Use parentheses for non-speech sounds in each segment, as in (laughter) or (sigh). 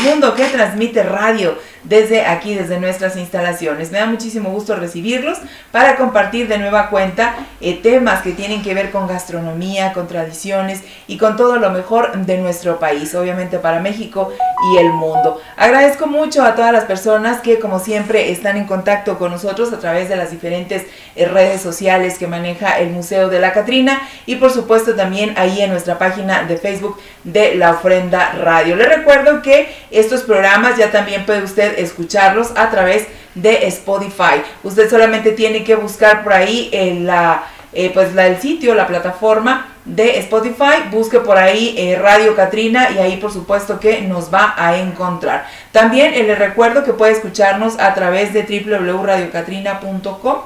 mundo que transmite radio desde aquí, desde nuestras instalaciones. Me da muchísimo gusto recibirlos para compartir de nueva cuenta eh, temas que tienen que ver con gastronomía, con tradiciones y con todo lo mejor de nuestro país, obviamente para México y el mundo. Agradezco mucho a todas las personas que como siempre están en contacto con nosotros a través de las diferentes eh, redes sociales que maneja el Museo de la Catrina y por supuesto también ahí en nuestra página de Facebook de La Ofrenda Radio. Les recuerdo que estos programas ya también puede usted escucharlos a través de Spotify. Usted solamente tiene que buscar por ahí en la, eh, pues la, el sitio, la plataforma de Spotify, busque por ahí eh, Radio Catrina y ahí por supuesto que nos va a encontrar. También eh, le recuerdo que puede escucharnos a través de www.radiocatrina.com.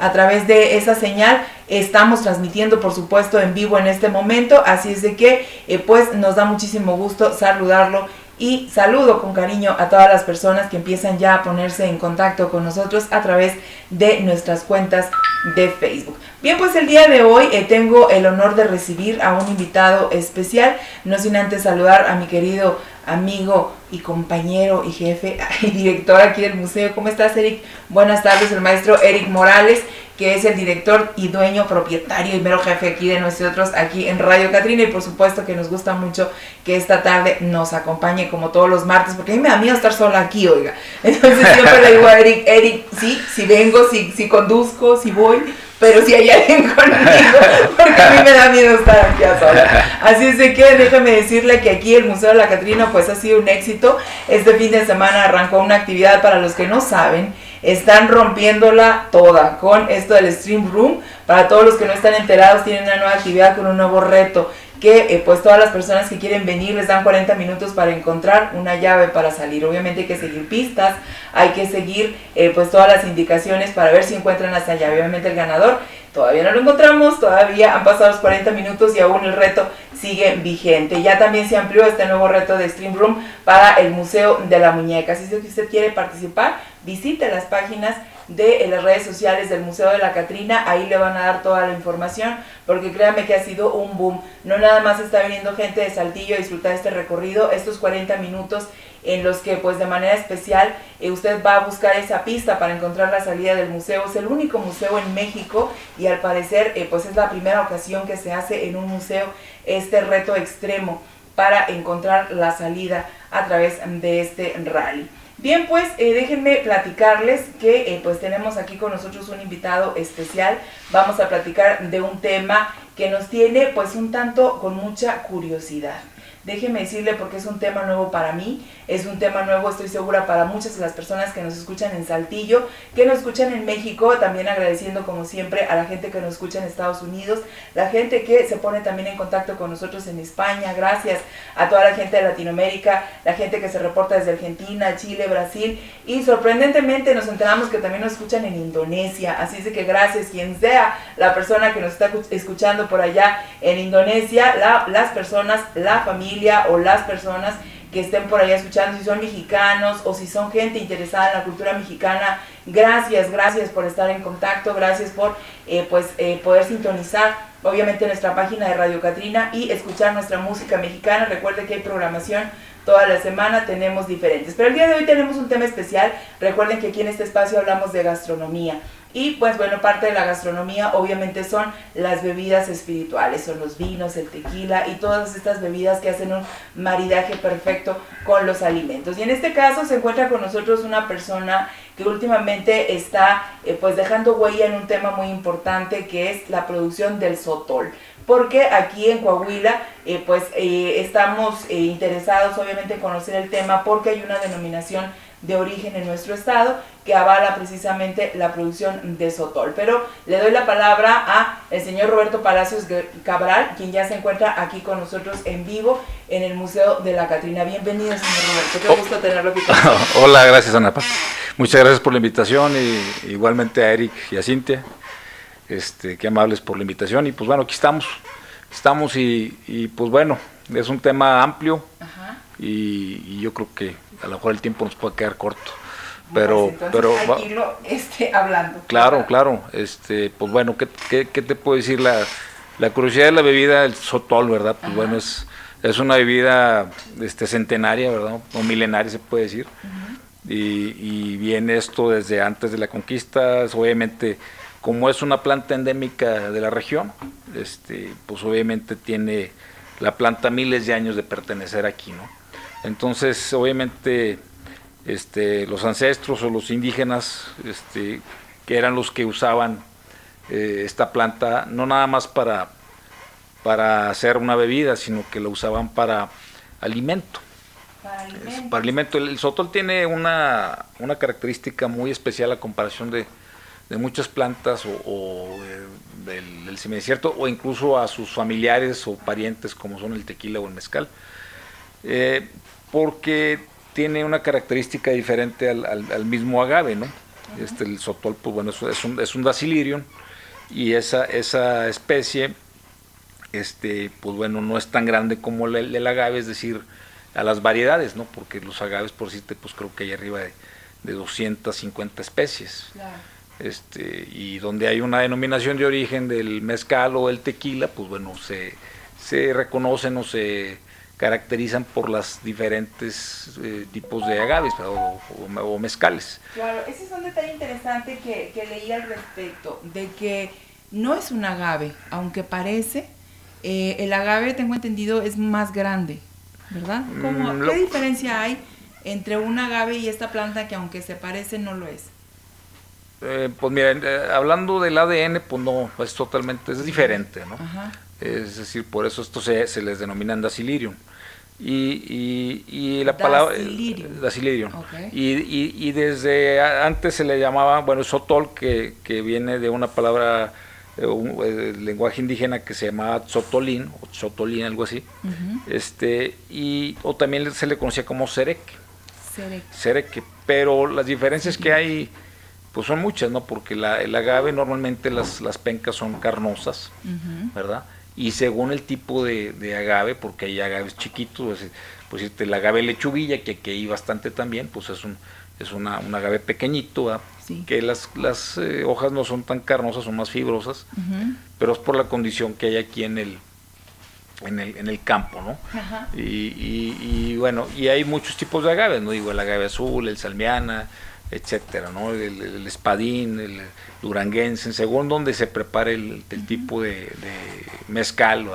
A través de esa señal estamos transmitiendo por supuesto en vivo en este momento, así es de que pues nos da muchísimo gusto saludarlo y saludo con cariño a todas las personas que empiezan ya a ponerse en contacto con nosotros a través de nuestras cuentas de Facebook. Bien, pues el día de hoy eh, tengo el honor de recibir a un invitado especial, no sin antes saludar a mi querido amigo y compañero y jefe (laughs) y director aquí del museo. ¿Cómo estás, Eric? Buenas tardes, el maestro Eric Morales que es el director y dueño, propietario y mero jefe aquí de nosotros, aquí en Radio Catrina. Y por supuesto que nos gusta mucho que esta tarde nos acompañe como todos los martes, porque a mí me da miedo estar sola aquí, oiga. (laughs) Entonces siempre le digo a Eric, Eric, sí, si vengo, si, si conduzco, si voy, pero si hay alguien (laughs) conmigo, porque a mí me da miedo estar aquí a sola. Así es que déjame decirle que aquí el Museo de la Catrina pues ha sido un éxito. Este fin de semana arrancó una actividad para los que no saben están rompiéndola toda con esto del Stream Room. Para todos los que no están enterados, tienen una nueva actividad con un nuevo reto que eh, pues todas las personas que quieren venir les dan 40 minutos para encontrar una llave para salir. Obviamente hay que seguir pistas, hay que seguir eh, pues todas las indicaciones para ver si encuentran esa llave. Obviamente el ganador todavía no lo encontramos, todavía han pasado los 40 minutos y aún el reto sigue vigente. Ya también se amplió este nuevo reto de Stream Room para el Museo de la Muñeca. Si es que usted quiere participar, visite las páginas de las redes sociales del Museo de la Catrina, ahí le van a dar toda la información, porque créanme que ha sido un boom. No nada más está viniendo gente de Saltillo a disfrutar este recorrido, estos 40 minutos en los que pues de manera especial eh, usted va a buscar esa pista para encontrar la salida del museo. Es el único museo en México y al parecer eh, pues es la primera ocasión que se hace en un museo este reto extremo para encontrar la salida a través de este rally. Bien, pues eh, déjenme platicarles que eh, pues tenemos aquí con nosotros un invitado especial. Vamos a platicar de un tema que nos tiene pues un tanto con mucha curiosidad. Déjeme decirle porque es un tema nuevo para mí, es un tema nuevo, estoy segura, para muchas de las personas que nos escuchan en Saltillo, que nos escuchan en México, también agradeciendo como siempre a la gente que nos escucha en Estados Unidos, la gente que se pone también en contacto con nosotros en España, gracias a toda la gente de Latinoamérica, la gente que se reporta desde Argentina, Chile, Brasil, y sorprendentemente nos enteramos que también nos escuchan en Indonesia, así es que gracias quien sea la persona que nos está escuchando por allá en Indonesia, las personas, la familia, o las personas que estén por ahí escuchando, si son mexicanos o si son gente interesada en la cultura mexicana, gracias, gracias por estar en contacto, gracias por eh, pues eh, poder sintonizar obviamente nuestra página de Radio Catrina y escuchar nuestra música mexicana. Recuerde que hay programación toda la semana, tenemos diferentes. Pero el día de hoy tenemos un tema especial. Recuerden que aquí en este espacio hablamos de gastronomía. Y pues bueno, parte de la gastronomía obviamente son las bebidas espirituales, son los vinos, el tequila y todas estas bebidas que hacen un maridaje perfecto con los alimentos. Y en este caso se encuentra con nosotros una persona que últimamente está eh, pues dejando huella en un tema muy importante que es la producción del sotol porque aquí en Coahuila eh, pues eh, estamos interesados obviamente en conocer el tema porque hay una denominación de origen en nuestro estado que avala precisamente la producción de Sotol. Pero le doy la palabra a el señor Roberto Palacios Cabral, quien ya se encuentra aquí con nosotros en vivo en el Museo de la Catrina. Bienvenido, señor Roberto. Qué gusto tenerlo aquí con (laughs) Hola, gracias Ana Paz. Muchas gracias por la invitación y igualmente a Eric y a Cintia. Este, qué amables por la invitación y pues bueno, aquí estamos. Estamos y, pues bueno, es un tema amplio y yo creo que a lo mejor el tiempo nos puede quedar corto. Pero, pues pero hay que irlo, este, hablando. Claro, claro. Este, pues bueno, ¿qué, qué, te puedo decir? La, la curiosidad de la bebida, el sotol, ¿verdad? Pues bueno, es, Es una bebida este, centenaria, ¿verdad? O milenaria se puede decir. y, viene esto desde antes de la conquista, obviamente como es una planta endémica de la región, este, pues obviamente tiene la planta miles de años de pertenecer aquí, ¿no? Entonces, obviamente, este, los ancestros o los indígenas, este, que eran los que usaban eh, esta planta, no nada más para, para hacer una bebida, sino que la usaban para alimento. Para alimento. El, sotol tiene una, una característica muy especial a comparación de, de muchas plantas o, del, del semidesierto o incluso a sus familiares o parientes como son el tequila o el mezcal, eh, porque tiene una característica diferente al, mismo agave, ¿no? Este, el sotol, pues bueno, es un, es un dacilirium y esa, esa especie, este, pues bueno, no es tan grande como el, el, agave, es decir, a las variedades, ¿no? Porque los agaves, por decirte, pues creo que hay arriba de, de 250 especies. Claro este, y donde hay una denominación de origen del mezcal o el tequila, pues bueno, se, se reconocen o se caracterizan por los diferentes eh, tipos de agaves o, mezcales. Claro, ese es un detalle interesante que, que, leí al respecto, de que no es un agave, aunque parece, eh, el agave, tengo entendido, es más grande, ¿verdad? Mm, ¿Qué diferencia hay entre un agave y esta planta que aunque se parece no lo es? Eh, pues miren, eh, hablando del ADN, pues no, es totalmente, es diferente, ¿no? Es decir, por eso esto se, se les denomina Dacilirium. Y, y, la palabra Dacilirium. Y, y, y, desde antes se le llamaba, bueno, Sotol, que, que viene de una palabra, eh, un, lenguaje indígena que se llamaba Sotolín, o Sotolín, algo así. este y O también se le conocía como Sereque. Sereque. Pero las diferencias que hay pues son muchas, ¿no? Porque la, el agave normalmente las, las pencas son carnosas, ¿verdad? Y según el tipo de, agave, porque hay agaves chiquitos, pues, pues este, el agave lechuguilla, que, que hay bastante también, pues es un, es una, un agave pequeñito, que las, las eh, hojas no son tan carnosas, son más fibrosas, pero es por la condición que hay aquí en el, en el, en el campo, ¿no? Y, y, y, bueno, y hay muchos tipos de agaves, ¿no? Digo, el agave azul, el salmiana, etcétera, ¿no? El, espadín, el duranguense, según donde se prepare el, tipo de, mezcal,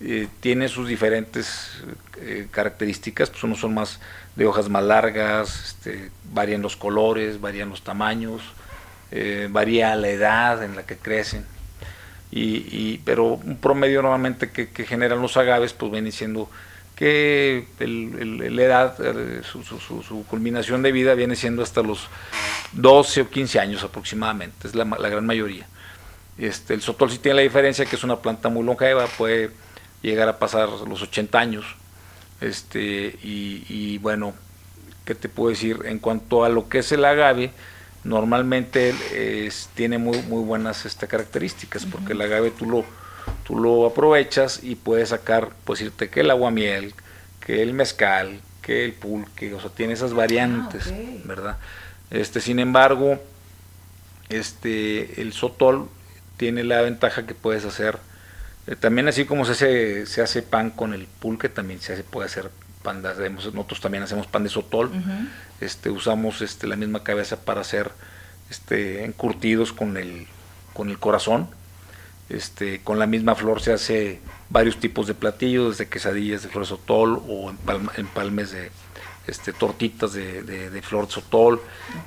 eh, tiene sus diferentes eh, características, pues unos son más de hojas más largas, este, varían los colores, varían los tamaños, eh, varía la edad en la que crecen, y, pero un promedio normalmente que, generan los agaves pues viene siendo que la edad, su, culminación de vida viene siendo hasta los 12 o 15 años aproximadamente, es la, gran mayoría. Este, el sotol sí tiene la diferencia que es una planta muy longeva, puede llegar a pasar los 80 años. Este, y, bueno, ¿qué te puedo decir? En cuanto a lo que es el agave, normalmente tiene muy, muy buenas este, características, porque el agave tú lo tú lo aprovechas y puedes sacar, pues irte que el aguamiel, que el mezcal, que el pulque, o sea, tiene esas variantes, ah, ¿verdad? Este, sin embargo, este, el sotol tiene la ventaja que puedes hacer, eh, también así como se hace, se hace pan con el pulque, también se hace, puede hacer pan, nosotros también hacemos pan de sotol, este, usamos este, la misma cabeza para hacer este, encurtidos con el, con el corazón, este, con la misma flor se hace varios tipos de platillos, desde quesadillas de flor de sotol o empalmes de este, tortitas de, de, flor de sotol.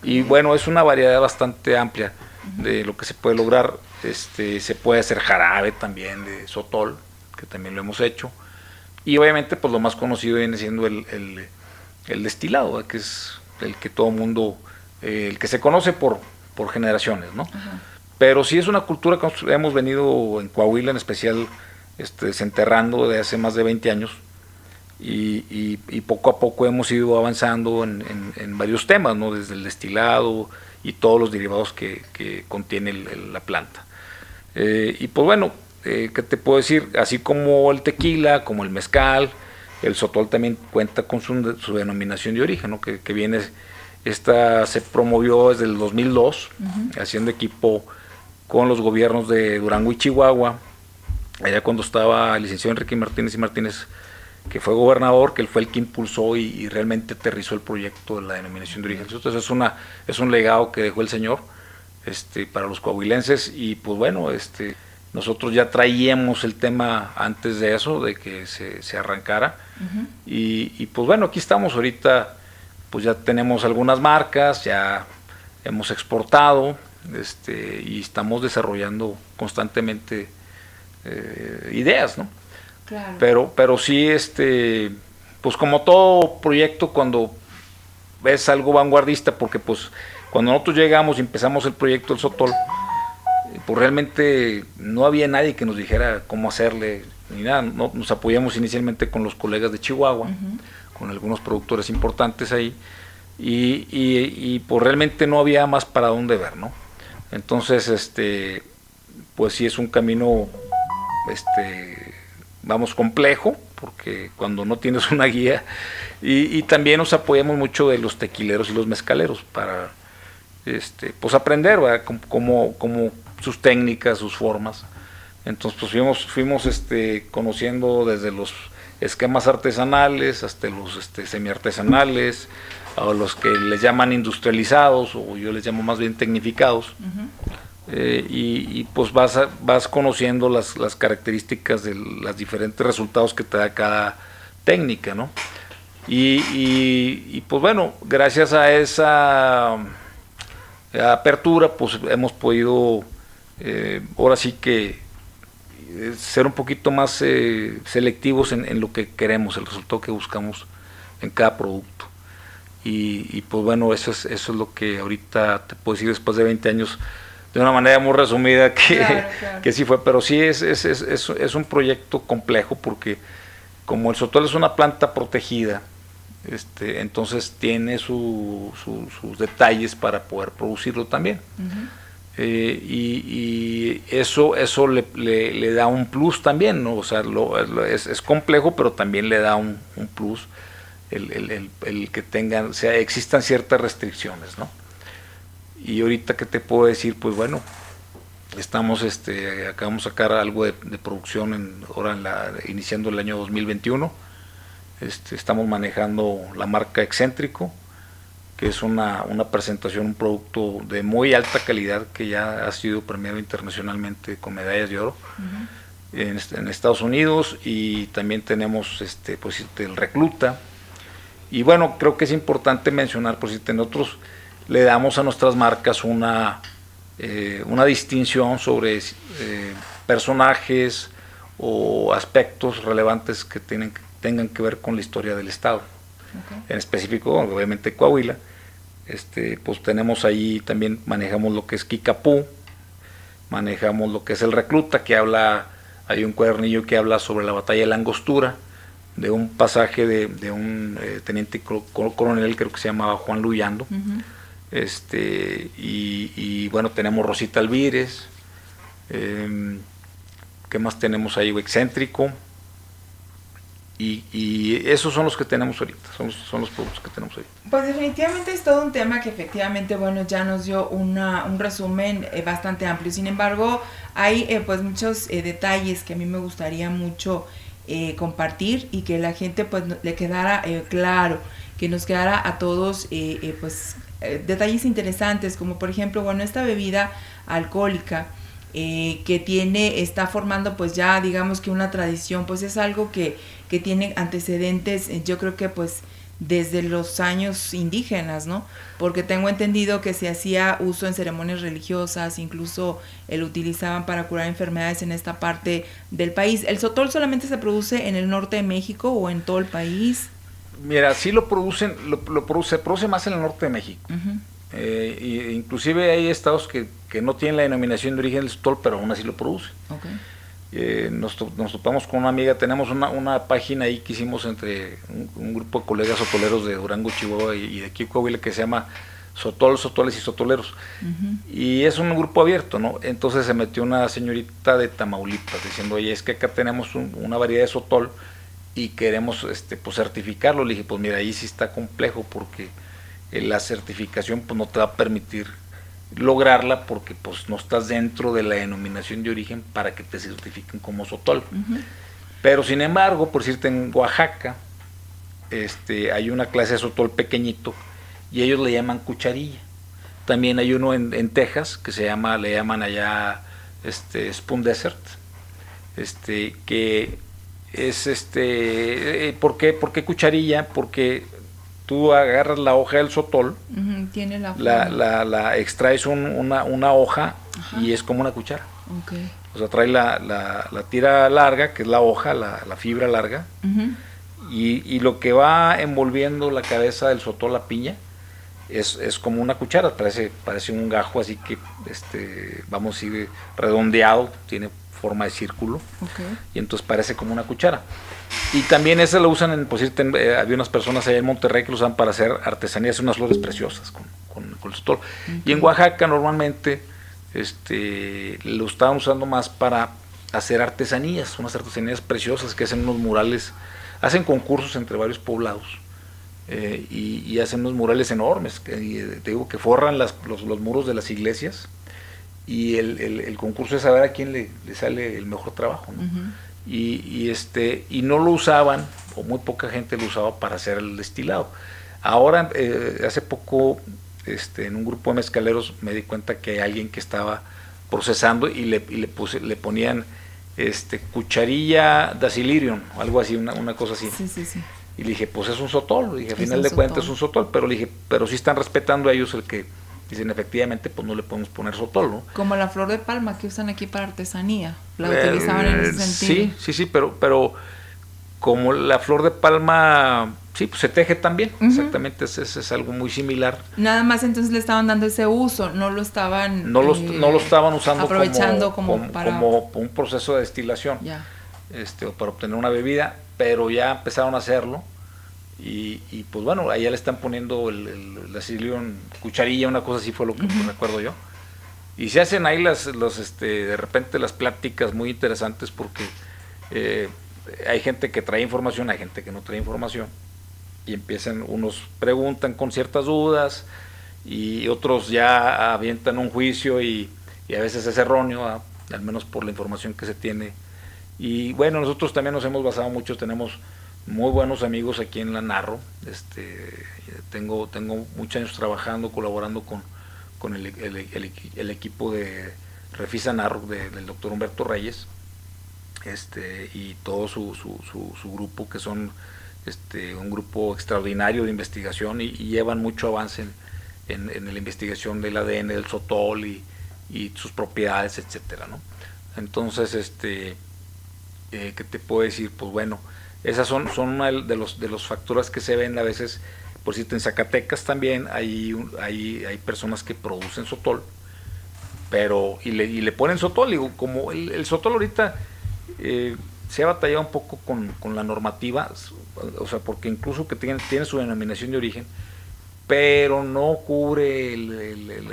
Y bueno, es una variedad bastante amplia de lo que se puede lograr. Este, se puede hacer jarabe también de sotol, que también lo hemos hecho. Y obviamente, pues lo más conocido viene siendo el, el, destilado, que es el que todo mundo, eh, el que se conoce por, por generaciones, ¿no? Pero sí es una cultura que hemos venido en Coahuila en especial este, desenterrando de hace más de 20 años y, poco a poco hemos ido avanzando en, varios temas, ¿no? desde el destilado y todos los derivados que, contiene la planta. Eh, y pues bueno, eh, ¿qué te puedo decir? Así como el tequila, como el mezcal, el sotol también cuenta con su, denominación de origen, ¿no? que, viene, esta se promovió desde el 2002, haciendo equipo con los gobiernos de Durango y Chihuahua, allá cuando estaba el licenciado Enrique Martínez y Martínez que fue gobernador, que él fue el que impulsó y, realmente aterrizó el proyecto de la denominación de origen. Entonces es, una, es un legado que dejó el señor este, para los coahuilenses y pues bueno, este, nosotros ya traíamos el tema antes de eso, de que se, arrancara y, y, pues bueno, aquí estamos ahorita, pues ya tenemos algunas marcas, ya hemos exportado este, y estamos desarrollando constantemente eh, ideas, ¿no? Pero, pero sí, este, pues como todo proyecto, cuando ves algo vanguardista, porque pues cuando nosotros llegamos y empezamos el proyecto del Sotol, pues realmente no había nadie que nos dijera cómo hacerle, ni nada. No, nos apoyamos inicialmente con los colegas de Chihuahua, con algunos productores importantes ahí, y, y, y, pues realmente no había más para dónde ver, ¿no? Entonces, este, pues sí es un camino, este, vamos, complejo, porque cuando no tienes una guía, y, también nos apoyamos mucho de los tequileros y los mezcaleros para, este, pues aprender. Como, sus técnicas, sus formas. Entonces, pues fuimos, fuimos este, conociendo desde los esquemas artesanales hasta los este, semiartesanales, a los que les llaman industrializados, o yo les llamo más bien tecnificados. Eh, y, pues vas, vas conociendo las, las características de los diferentes resultados que te da cada técnica, ¿no? Y, pues bueno, gracias a esa apertura, pues hemos podido eh, ahora sí que eh, ser un poquito más selectivos en, lo que queremos, el resultado que buscamos en cada producto. Y, y, pues bueno, eso es, eso es lo que ahorita te puedo decir después de 20 años de una manera muy resumida que, (laughs) que sí fue, pero sí es, es, es, es, un proyecto complejo porque como el sotol es una planta protegida, este, entonces tiene su, sus detalles para poder producirlo también. Eh, y, eso, eso le, le, da un plus también, ¿no? O sea, lo, es, es, complejo, pero también le da un, un plus el, el, el, que tengan, o sea, existan ciertas restricciones, ¿no? Y ahorita que te puedo decir, pues bueno, estamos, este, acabamos de sacar algo de, producción en, ahora en la, iniciando el año 2021. Este, estamos manejando la marca Excéntrico, que es una, una, presentación, un producto de muy alta calidad que ya ha sido premiado internacionalmente con medallas de oro en, en, Estados Unidos y también tenemos este, pues, el Recluta. Y bueno, creo que es importante mencionar, por si nosotros le damos a nuestras marcas una, eh, una distinción sobre eh, personajes o aspectos relevantes que tienen, tengan que ver con la historia del Estado. En específico, obviamente Coahuila. Este, pues tenemos ahí también, manejamos lo que es Kikapú, manejamos lo que es el recluta, que habla, hay un cuadernillo que habla sobre la batalla de la angostura, de un pasaje de, un eh, teniente coronel, creo que se llamaba Juan Luyando. Este, y, bueno, tenemos Rosita Alvírez. Eh, ¿Qué más tenemos ahí? Excéntrico. Y, esos son los que tenemos ahorita, son, son los productos que tenemos ahí. Pues definitivamente es todo un tema que efectivamente, bueno, ya nos dio una, un resumen eh, bastante amplio. Sin embargo, hay eh, pues muchos eh, detalles que a mí me gustaría mucho compartir y que la gente pues le quedara claro, que nos quedara a todos pues eh, detalles interesantes, como por ejemplo, bueno, esta bebida alcohólica eh, que tiene, está formando pues ya digamos que una tradición, pues es algo que, que tiene antecedentes, eh, yo creo que pues desde los años indígenas, ¿no? Porque tengo entendido que se hacía uso en ceremonias religiosas, incluso lo utilizaban para curar enfermedades en esta parte del país. ¿El sotol solamente se produce en el norte de México o en todo el país? Mira, sí lo producen, lo, produce, se produce más en el norte de México. Eh, inclusive hay estados que, no tienen la denominación de origen del sotol, pero aún así lo producen. Eh, nos, topamos con una amiga, tenemos una, página ahí que hicimos entre un, grupo de colegas sotoleros de Durango, Chihuahua y, de aquí Coahuila que se llama Sotol, Sotoles y Sotoleros. Y es un grupo abierto, ¿no? Entonces se metió una señorita de Tamaulipas diciendo, oye, es que acá tenemos una variedad de Sotol y queremos este, pues, certificarlo. Le dije, pues mira, ahí sí está complejo porque eh, la certificación pues, no te va a permitir lograrla porque pues no estás dentro de la denominación de origen para que te certifiquen como sotol. Pero sin embargo, por decirte, en Oaxaca este, hay una clase de sotol pequeñito y ellos le llaman cucharilla. También hay uno en, Texas que se llama, le llaman allá este, Spoon Desert, este, que es este, eh, ¿por qué, ¿por qué cucharilla? Porque tú agarras la hoja del sotol, tiene la, la, la, extraes una, una, hoja y es como una cuchara. O sea, trae la, la, tira larga, que es la hoja, la, fibra larga, y, y, lo que va envolviendo la cabeza del sotol, la piña, es, es, como una cuchara, parece, parece un gajo así que, este, vamos a ir redondeado, tiene forma de círculo, y entonces parece como una cuchara. Y también ese lo usan, en, pues, había unas personas allá en Monterrey que lo usan para hacer artesanías, unas flores preciosas con, con, el sotol. Y en Oaxaca normalmente este, lo estaban usando más para hacer artesanías, unas artesanías preciosas que hacen unos murales, hacen concursos entre varios poblados eh, y, hacen unos murales enormes, que, eh, te digo que forran las, los, muros de las iglesias y el, el, concurso es saber a quién le, le sale el mejor trabajo. y, y, este, y no lo usaban, o muy poca gente lo usaba para hacer el destilado. Ahora, eh, hace poco, este, en un grupo de mezcaleros me di cuenta que hay alguien que estaba procesando y le, y le, puse, le ponían este, cucharilla dacilirium, o algo así, una, una cosa así. Sí, sí, sí. Y le dije, pues es un sotol. Le dije, al final de cuentas es un sotol. Pero le dije, pero sí están respetando a ellos el que dicen, efectivamente, pues no le podemos poner sotol, ¿no? Como la flor de palma que usan aquí para artesanía. La utilizaban en ese eh, sentido. Sí, sí, sí, pero, pero como la flor de palma, sí, pues se teje también. Exactamente, es, es, algo muy similar. Nada más entonces le estaban dando ese uso, no lo estaban... No, no lo estaban usando aprovechando como, como, como, un proceso de destilación. Ya. Este, para obtener una bebida pero ya empezaron a hacerlo. Y, y pues bueno, allá le están poniendo el, el, la cucharilla, una cosa así fue lo que recuerdo yo. Y se hacen ahí las, los, este, de repente las pláticas muy interesantes porque eh, hay gente que trae información, hay gente que no trae información. Y empiezan, unos preguntan con ciertas dudas y otros ya avientan un juicio y, y a veces es erróneo, al menos por la información que se tiene y bueno, nosotros también nos hemos basado mucho, tenemos muy buenos amigos aquí en la Narro. Este, tengo, tengo muchos años trabajando, colaborando con, con el, el, equipo de Refisa Narro del doctor Humberto Reyes este, y todo su, su, su, grupo, que son este, un grupo extraordinario de investigación y, llevan mucho avance en, en, la investigación del ADN del sotol y, y sus propiedades, etcétera, ¿no? Entonces, este, eh, que te puedo decir, pues bueno, esas son, son una de los, de los factores que se ven a veces, por si en Zacatecas también hay, hay, hay personas que producen sotol, pero y le, y le ponen sotol, digo, como el, el sotol ahorita eh, se ha batallado un poco con, con, la normativa, o sea, porque incluso que tiene, tiene su denominación de origen, pero no cubre el,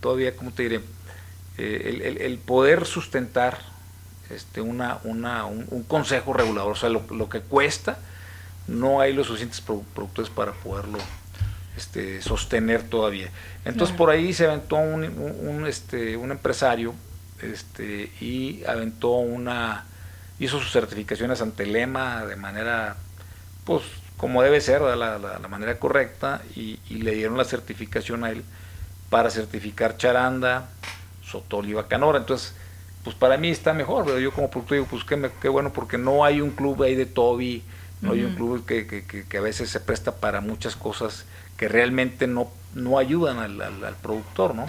todavía, ¿cómo te diré? Eh, el, poder sustentar este, una, una, un, consejo regulador, o sea, lo, que cuesta, no hay los suficientes productores para poderlo este, sostener todavía. Entonces por ahí se aventó un, un, este, un empresario este, y aventó una, hizo sus certificaciones ante Lema de manera, pues como debe ser, la, la, manera correcta, y, y, le dieron la certificación a él para certificar charanda, sotol y bacanora. Entonces, pues para mí está mejor, pero yo como productor digo, pues qué, bueno, porque no hay un club ahí de Toby, no hay un club que, que, que, a veces se presta para muchas cosas que realmente no, no ayudan al, al, productor, ¿no?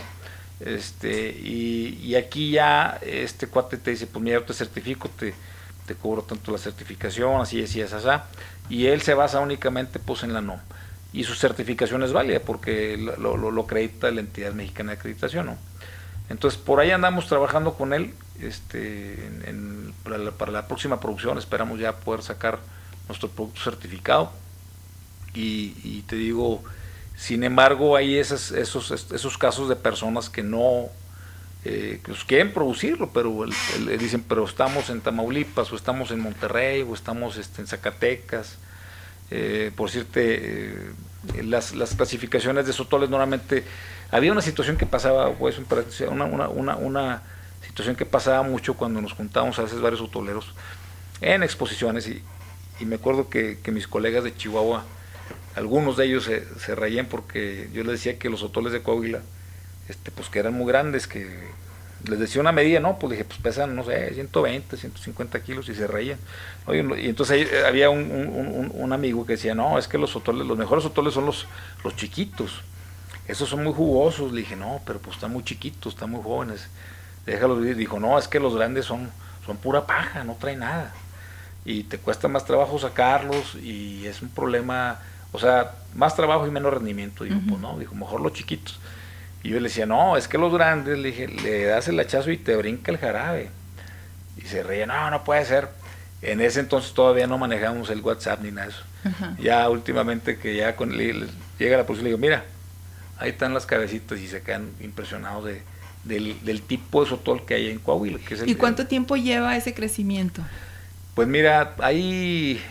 Este, y, y, aquí ya este cuate te dice, pues mira, yo te certifico, te, te cobro tanto la certificación, así, así, así, así, y él se basa únicamente pues en la NOM. Y su certificación es válida porque lo, lo, lo acredita la entidad mexicana de acreditación, ¿no? Entonces por ahí andamos trabajando con él este, para, la, próxima producción. Esperamos ya poder sacar nuestro producto certificado. Y, te digo, sin embargo, hay esos, esos, esos casos de personas que no eh, que quieren producirlo, pero le dicen, pero estamos en Tamaulipas, o estamos en Monterrey, o estamos este, en Zacatecas. Eh, por decirte, eh, las, las clasificaciones de sotoles normalmente había una situación que pasaba, pues, una, una situación que pasaba mucho cuando nos juntábamos a veces varios sotoleros en exposiciones y, y me acuerdo que, que, mis colegas de Chihuahua, algunos de ellos se, reían porque yo les decía que los otoles de Coahuila, este, pues que eran muy grandes, que les decía una medida, no, pues dije, pues pesan, no sé, 120, 150 kilos y se reían. Y entonces había un, un, un, amigo que decía, no, es que los otoles, los mejores otoles son los, los chiquitos, esos son muy jugosos. Le dije, no, pero pues están muy chiquitos, están muy jóvenes, déjalos vivir. Dijo, no, es que los grandes son, son pura paja, no traen nada. Y te cuesta más trabajo sacarlos y es un problema, o sea, más trabajo y menos rendimiento. Dijo, pues no, dijo, mejor los chiquitos. Y yo le decía, no, es que los grandes, le dije, le das el hachazo y te brinca el jarabe. Y se reía, no, no puede ser. En ese entonces todavía no manejamos el WhatsApp ni nada de eso. Ya últimamente que ya con, llega la policía le digo, mira, ahí están las cabecitas y se quedan impresionados de, del, tipo de sotol que hay en Coahuila. Que es ¿Y cuánto tiempo lleva ese crecimiento? Pues mira, hay,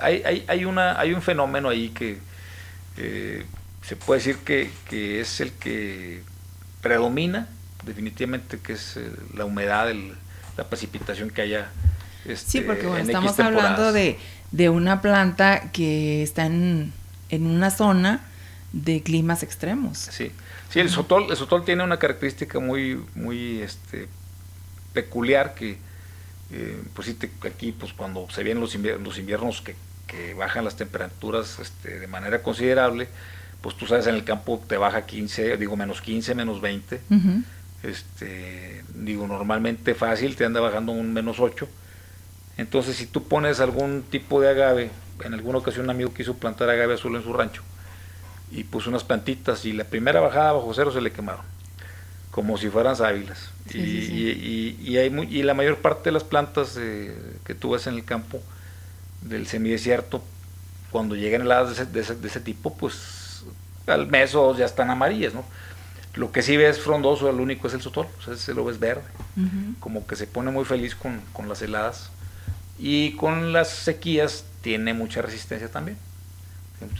hay, hay, una, hay un fenómeno ahí que eh, se puede decir que, es el que predomina, definitivamente, que es eh, la humedad, la precipitación que haya. Este, sí, porque bueno, estamos hablando de, de, una planta que está en, en, una zona de climas extremos. Sí, sí el, sotol, el sotol tiene una característica muy, muy este, peculiar que, eh, pues sí, aquí, pues cuando se vienen los inviernos, los inviernos que, que bajan las temperaturas este, de manera considerable, pues tú sabes, en el campo te baja 15, digo menos 15, menos 20. este, digo, normalmente fácil te anda bajando un menos 8. Entonces, si tú pones algún tipo de agave, en alguna ocasión un amigo quiso plantar agave azul en su rancho y puso unas plantitas y la primera bajada bajo cero se le quemaron, como si fueran sábilas. y, Y, hay y, la mayor parte de las plantas eh, que tú ves en el campo del semidesierto, cuando llegan heladas de ese, de ese tipo, pues al mes o ya están amarillas, ¿no? Lo que sí ves frondoso, el único es el sotol, o sea, se lo ves verde, como que se pone muy feliz con, las heladas. Y con las sequías tiene mucha resistencia también.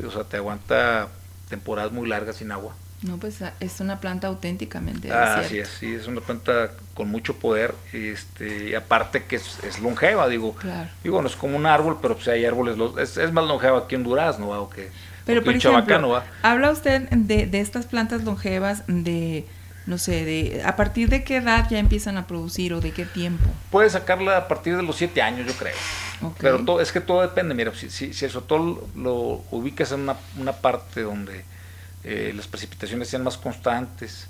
O sea, te aguanta temporadas muy largas sin agua. No, pues ah, es una planta auténticamente. Ah, sí, es, sí, es una planta con mucho poder, este, y aparte que es, longeva, digo. Claro. Digo, no es como un árbol, pero pues hay árboles, es, es más longeva que un durazno, o que pero, por ejemplo, habla usted de, de, estas plantas longevas, de, no sé, de a partir de qué edad ya empiezan a producir o de qué tiempo. Puede sacarla a partir de los siete años, yo creo. Pero todo, es que todo depende. Mira, si, si, el sotol lo ubicas en una, una parte donde eh, las precipitaciones sean más constantes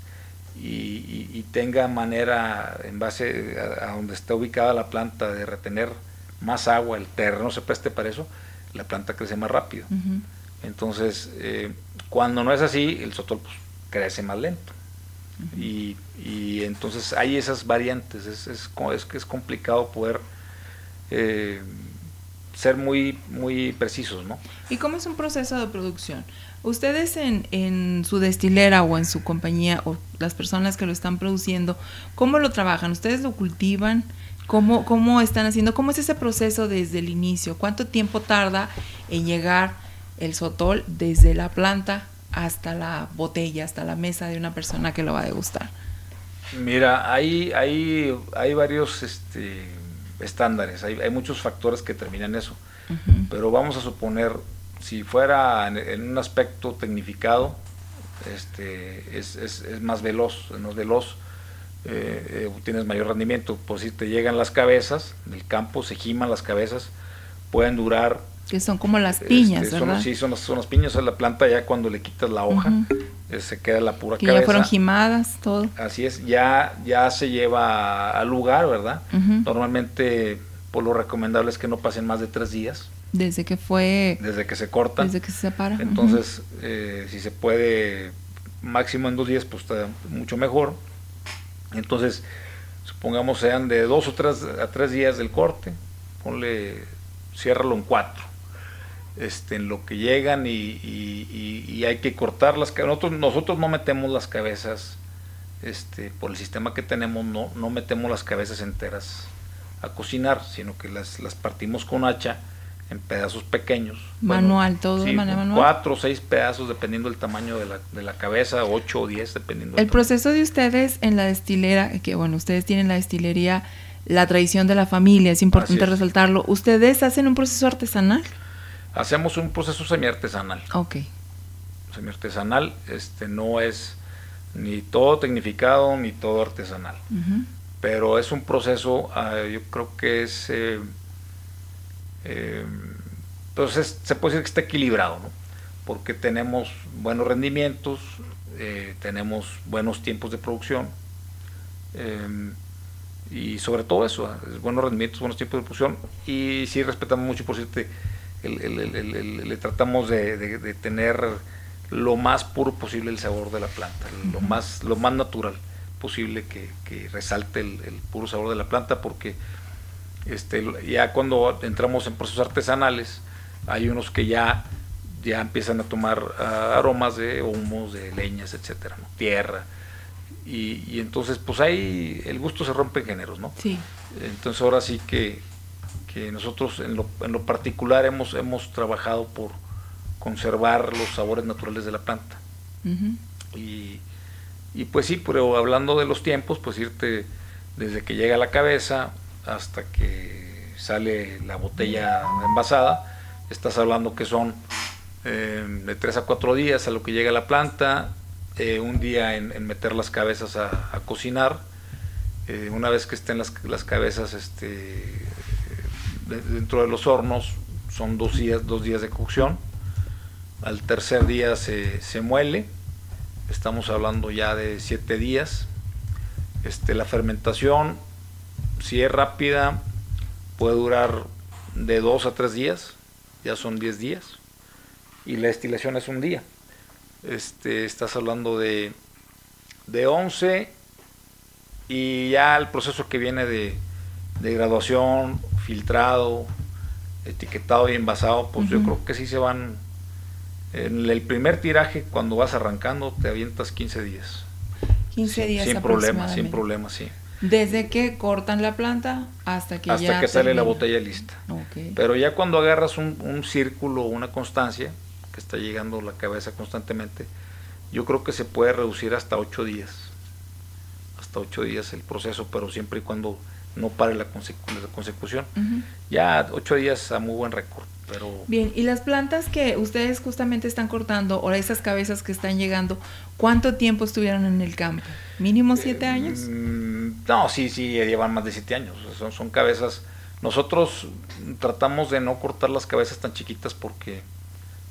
y, y, tenga manera, en base a, donde está ubicada la planta, de retener más agua, el terreno se preste para eso, la planta crece más rápido. Entonces, eh, cuando no es así, el sotol pues, crece más lento. Y, entonces hay esas variantes, es, es, es que es complicado poder eh, ser muy, muy precisos, ¿no? ¿Y cómo es un proceso de producción? Ustedes en, en su destilera o en su compañía o las personas que lo están produciendo, ¿cómo lo trabajan? ¿Ustedes lo cultivan? ¿Cómo, ¿Cómo están haciendo? ¿Cómo es ese proceso desde el inicio? ¿Cuánto tiempo tarda en llegar el sotol desde la planta hasta la botella, hasta la mesa de una persona que lo va a degustar? Mira, hay, hay, hay varios este, estándares, hay, hay, muchos factores que determinan eso, pero vamos a suponer, si fuera en, un aspecto tecnificado, este, es, es, es más veloz, es más veloz, eh, eh, tienes mayor rendimiento, pues si te llegan las cabezas del campo, se giman las cabezas, pueden durar que son como las este, piñas, ¿verdad? sí, son, son las piñas, o la planta ya cuando le quitas la hoja, eh, se queda la pura que cabeza. ya fueron gimadas, todo. Así es, ya, ya se lleva al lugar, ¿verdad? Normalmente, por lo recomendable es que no pasen más de tres días. Desde que fue... Desde que se corta. Desde que se separa. Entonces, eh, si se puede máximo en dos días, pues está mucho mejor. Entonces, supongamos sean de dos o tres a tres días del corte, ponle, ciérralo en cuatro este, en lo que llegan y, hay que cortar las cabezas. Nosotros, nosotros no metemos las cabezas, este, por el sistema que tenemos, no, no metemos las cabezas enteras a cocinar, sino que las, las partimos con hacha en pedazos pequeños. Manual, todo de manera manual. Cuatro o seis pedazos dependiendo del tamaño de la, de la cabeza, ocho o diez dependiendo. El proceso de ustedes en la destilera, que bueno, ustedes tienen la destilería la tradición de la familia, es importante resaltarlo. ¿Ustedes hacen un proceso artesanal? Hacemos un proceso semi-artesanal. Ok. Semi-artesanal, este, no es ni todo tecnificado ni todo artesanal. Pero es un proceso, ah, yo creo que es, eh, eh, pues se puede decir que está equilibrado, ¿no? porque tenemos buenos rendimientos, eh, tenemos buenos tiempos de producción y sobre todo eso, ah, buenos rendimientos, buenos tiempos de producción y sí respetamos mucho, por cierto, le tratamos de tener lo más puro posible el sabor de la planta, lo, más, lo más natural posible que, resalte el, puro sabor de la planta, porque este, ya cuando entramos en procesos artesanales, hay unos que ya, ya empiezan a tomar ah, aromas de humos, de leñas, etcétera, tierra. Y, entonces, pues ahí el gusto se rompe en géneros, ¿no? Sí. Entonces ahora sí que, que nosotros en lo, en lo particular hemos, hemos trabajado por conservar los sabores naturales de la planta. y, y, pues sí, pero hablando de los tiempos, pues irte desde que llega a la cabeza hasta que sale la botella envasada, estás hablando que son eh, de 3 a 4 días a lo que llega a la planta, eh, un día en, meter las cabezas a, cocinar, eh, una vez que estén las, las cabezas este, dentro de los hornos, son dos días, dos días de cocción, al tercer día se, muele, estamos hablando ya de siete días. Este, la fermentación, si es rápida, puede durar de dos a tres días, ya son diez días, y la destilación es un día. Este, estás hablando de, de 11 y ya el proceso que viene de, graduación, filtrado, etiquetado y envasado, pues yo creo que sí se van en el primer tiraje, cuando vas arrancando, te avientas 15 días. 15 días. Sin problemas, sin problemas, sí. Desde que cortan la planta hasta que hasta que sale la botella lista. Pero ya cuando agarras un, un círculo, una constancia, que está llegando la cabeza constantemente, yo creo que se puede reducir hasta 8 días. Hasta 8 días el proceso, pero siempre y cuando no pare la, consecución. Ya 8 días a muy buen récord. Bien, y las plantas que ustedes justamente están cortando, o esas cabezas que están llegando, ¿cuánto tiempo estuvieron en el campo? ¿Mínimo siete años? Mm, no, sí, sí, llevan más de siete años. Son, son cabezas. Nosotros tratamos de no cortar las cabezas tan chiquitas porque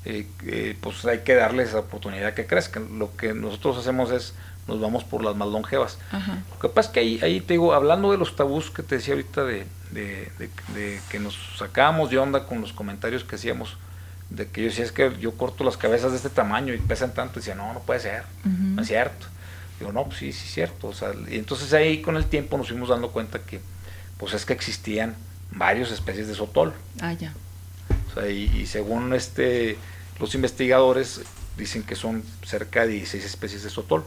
eh, eh, pues hay que darles la oportunidad que crezcan. Lo que nosotros hacemos es nos vamos por las más longevas. Lo que pasa es que ahí, ahí te digo, hablando de los tabús que te decía ahorita de, que nos sacábamos de onda con los comentarios que hacíamos, de que yo decía, es que yo corto las cabezas de este tamaño y pesan tanto, y decía, no, no puede ser, no es cierto. Digo, no, pues sí, sí es cierto. O sea, y entonces ahí con el tiempo nos fuimos dando cuenta que, pues es que existían varias especies de sotol. Ah, ya. O sea, y, y según este los investigadores dicen que son cerca de 16 especies de sotol.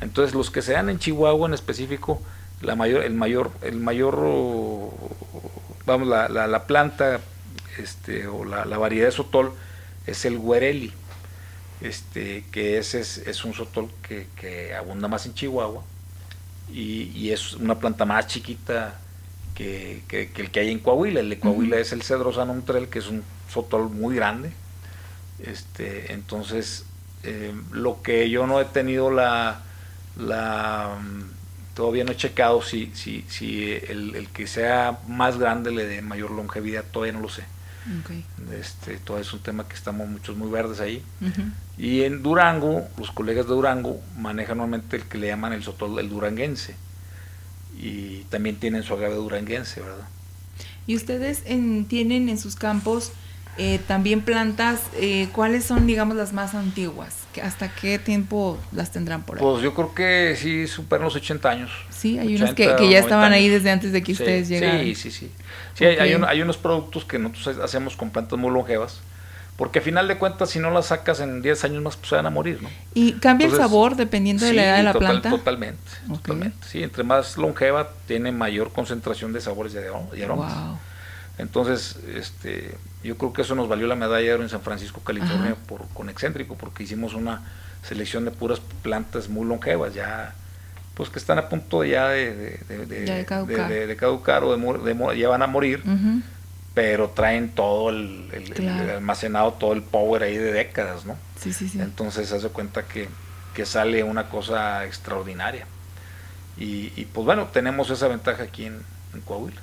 Entonces, los que se dan en Chihuahua en específico, la mayor, el mayor, el mayor, vamos, la, la, planta, este, o la, variedad de sotol es el guereli, este, que ese es, un sotol que, abunda más en Chihuahua y, es una planta más chiquita que, el que hay en Coahuila. El de Coahuila es el cedro sanumtrel, que es un sotol muy grande, este, entonces, eh, lo que yo no he tenido la, la mm, todavía no he checado si, si, si el, que sea más grande le dé mayor longevidad, todavía no lo sé. Este, todo es un tema que estamos muchos muy verdes ahí. Y en Durango, los colegas de Durango manejan normalmente el que le llaman el sotol el duranguense. Y también tienen su agave duranguense, ¿verdad? ¿Y ustedes tienen en sus campos eh, también plantas, eh, ¿cuáles son, digamos, las más antiguas? ¿Hasta qué tiempo las tendrán por ahí? Pues yo creo que sí superan los 80 años. Sí, hay unos que, ya estaban ahí desde antes de que ustedes llegaran. Sí, sí, sí. Sí, hay, hay, unos productos que nosotros hacemos con plantas muy longevas. Porque a final de cuentas, si no las sacas en 10 años más, pues se van a morir, ¿no? ¿Y cambia el sabor dependiendo de la edad de la planta? Totalmente, totalmente. Sí, entre más longeva, tiene mayor concentración de sabores y aromas. Wow. Entonces, este, yo creo que eso nos valió la medalla de en San Francisco, California, por, con Excéntrico, porque hicimos una selección de puras plantas muy longevas, ya pues que están a punto ya de, de, caducar. o de, ya van a morir, pero traen todo el, almacenado, todo el power ahí de décadas, ¿no? Sí, sí, sí. Entonces se hace cuenta que, sale una cosa extraordinaria. Y, y, pues bueno, tenemos esa ventaja aquí en Coahuila.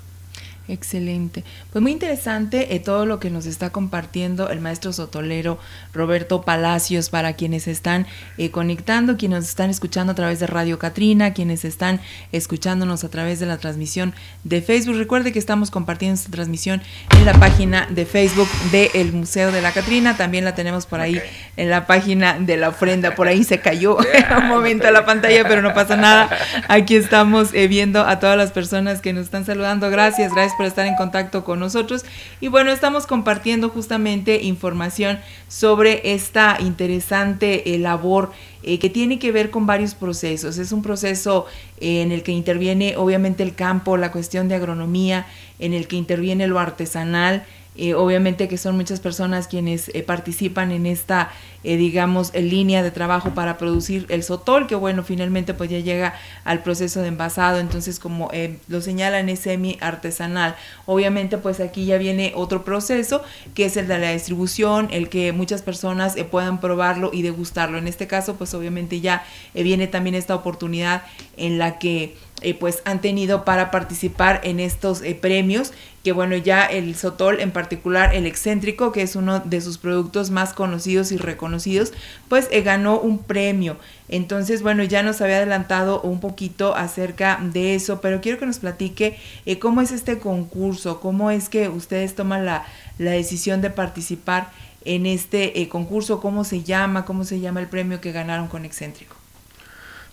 Excelente. Pues muy interesante eh, todo lo que nos está compartiendo el maestro sotolero Roberto Palacios para quienes están eh, conectando, quienes nos están escuchando a través de Radio Catrina, quienes están escuchándonos a través de la transmisión de Facebook. Recuerde que estamos compartiendo esta transmisión en la página de Facebook del Museo de la Catrina. También la tenemos por ahí en la página de la ofrenda. Por ahí se cayó (laughs) (laughs) un momento la pantalla, pero no pasa nada. Aquí estamos eh, viendo a todas las personas que nos están saludando. Gracias, gracias por estar en contacto con nosotros. Y bueno, estamos compartiendo justamente información sobre esta interesante eh, labor eh, que tiene que ver con varios procesos. Es un proceso eh, en el que interviene obviamente el campo, la cuestión de agronomía, en el que interviene lo artesanal, eh, obviamente que son muchas personas quienes eh, participan en esta, eh, digamos, línea de trabajo para producir el sotol, que bueno, finalmente pues ya llega al proceso de envasado, entonces como lo señalan es semi artesanal. Obviamente pues aquí ya viene otro proceso, que es el de la distribución, el que muchas personas puedan probarlo y degustarlo. En este caso pues obviamente ya viene también esta oportunidad en la que pues han tenido para participar en estos premios que bueno, ya el Sotol, en particular el excéntrico, que es uno de sus productos más conocidos y reconocidos, pues eh, ganó un premio. Entonces, bueno, ya nos había adelantado un poquito acerca de eso, pero quiero que nos platique eh, cómo es este concurso, cómo es que ustedes toman la, decisión de participar en este eh, concurso, cómo se llama, cómo se llama el premio que ganaron con excéntrico.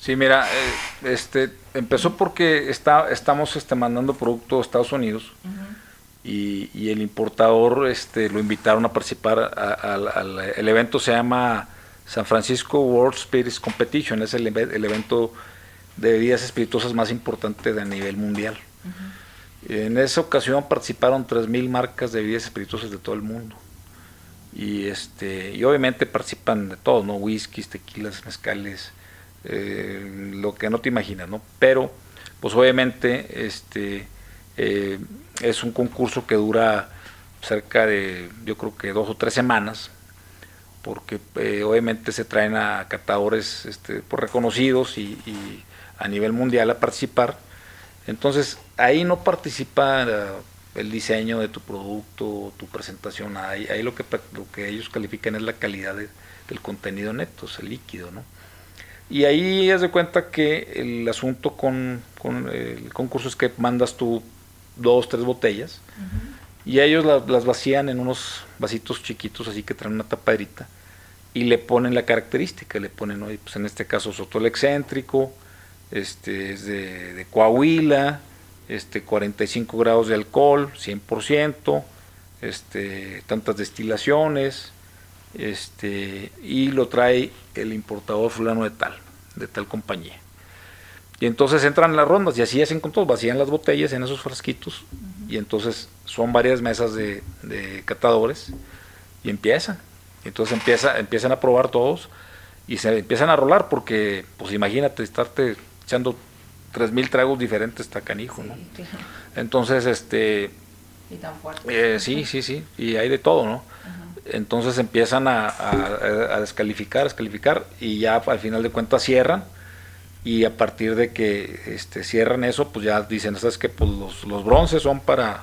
Sí, mira, este empezó porque está, estamos este, mandando producto a Estados Unidos y, el importador este, lo invitaron a participar al el evento se llama San Francisco World Spirits Competition, es el, el evento de bebidas espirituosas más importante de a nivel mundial. En esa ocasión participaron 3.000 marcas de bebidas espirituosas de todo el mundo. Y, este, y obviamente participan de todo, ¿no? Whiskies, tequilas, mezcales, eh, lo que no te imaginas, ¿no? Pero, pues obviamente, este, eh, es un concurso que dura cerca de, yo creo que dos o tres semanas, porque eh, obviamente se traen a catadores este, por pues, reconocidos y, a nivel mundial a participar. Entonces ahí no participa el diseño de tu producto, tu presentación, ahí, ahí lo, que, lo que ellos califican es la calidad del contenido neto, el líquido, ¿no? Y ahí es de cuenta que el asunto con, con el concurso es que mandas tu dos, tres botellas. Y ellos las, vacían en unos vasitos chiquitos, así que traen una tapadrita. Y le ponen la característica, le ponen, pues en este caso sotol excéntrico, este es de, Coahuila, este 45 grados de alcohol, 100%, este, tantas destilaciones, este, y lo trae el importador fulano de tal, de tal compañía. Y entonces entran las rondas y así hacen con todos, vacían las botellas en esos frasquitos y entonces son varias mesas de, catadores y empiezan. Y entonces empieza, empiezan a probar todos y se empiezan a rolar porque, pues imagínate, estarte echando 3.000 tragos diferentes está canijo, ¿no? Entonces, este... Y tan fuerte. Eh, sí, sí, sí, y hay de todo, ¿no? Entonces empiezan a, a, descalificar, descalificar y ya al final de cuentas cierran y a partir de que este, cierran eso, pues ya dicen, ¿sabes que Pues los, los bronces son para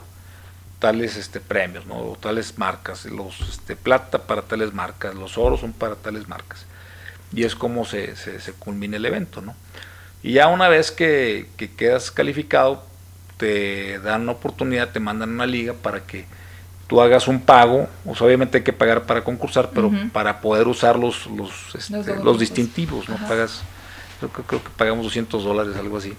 tales este, premios, ¿no? tales marcas, los este, plata para tales marcas, los oros son para tales marcas. Y es como se, se, culmina el evento, ¿no? Y ya una vez que, quedas calificado, te dan una oportunidad, te mandan una liga para que tú hagas un pago, obviamente hay que pagar para concursar, pero para poder usar los, los, este, los, distintivos, ¿no? Pagas creo, que pagamos 200 dólares, algo así,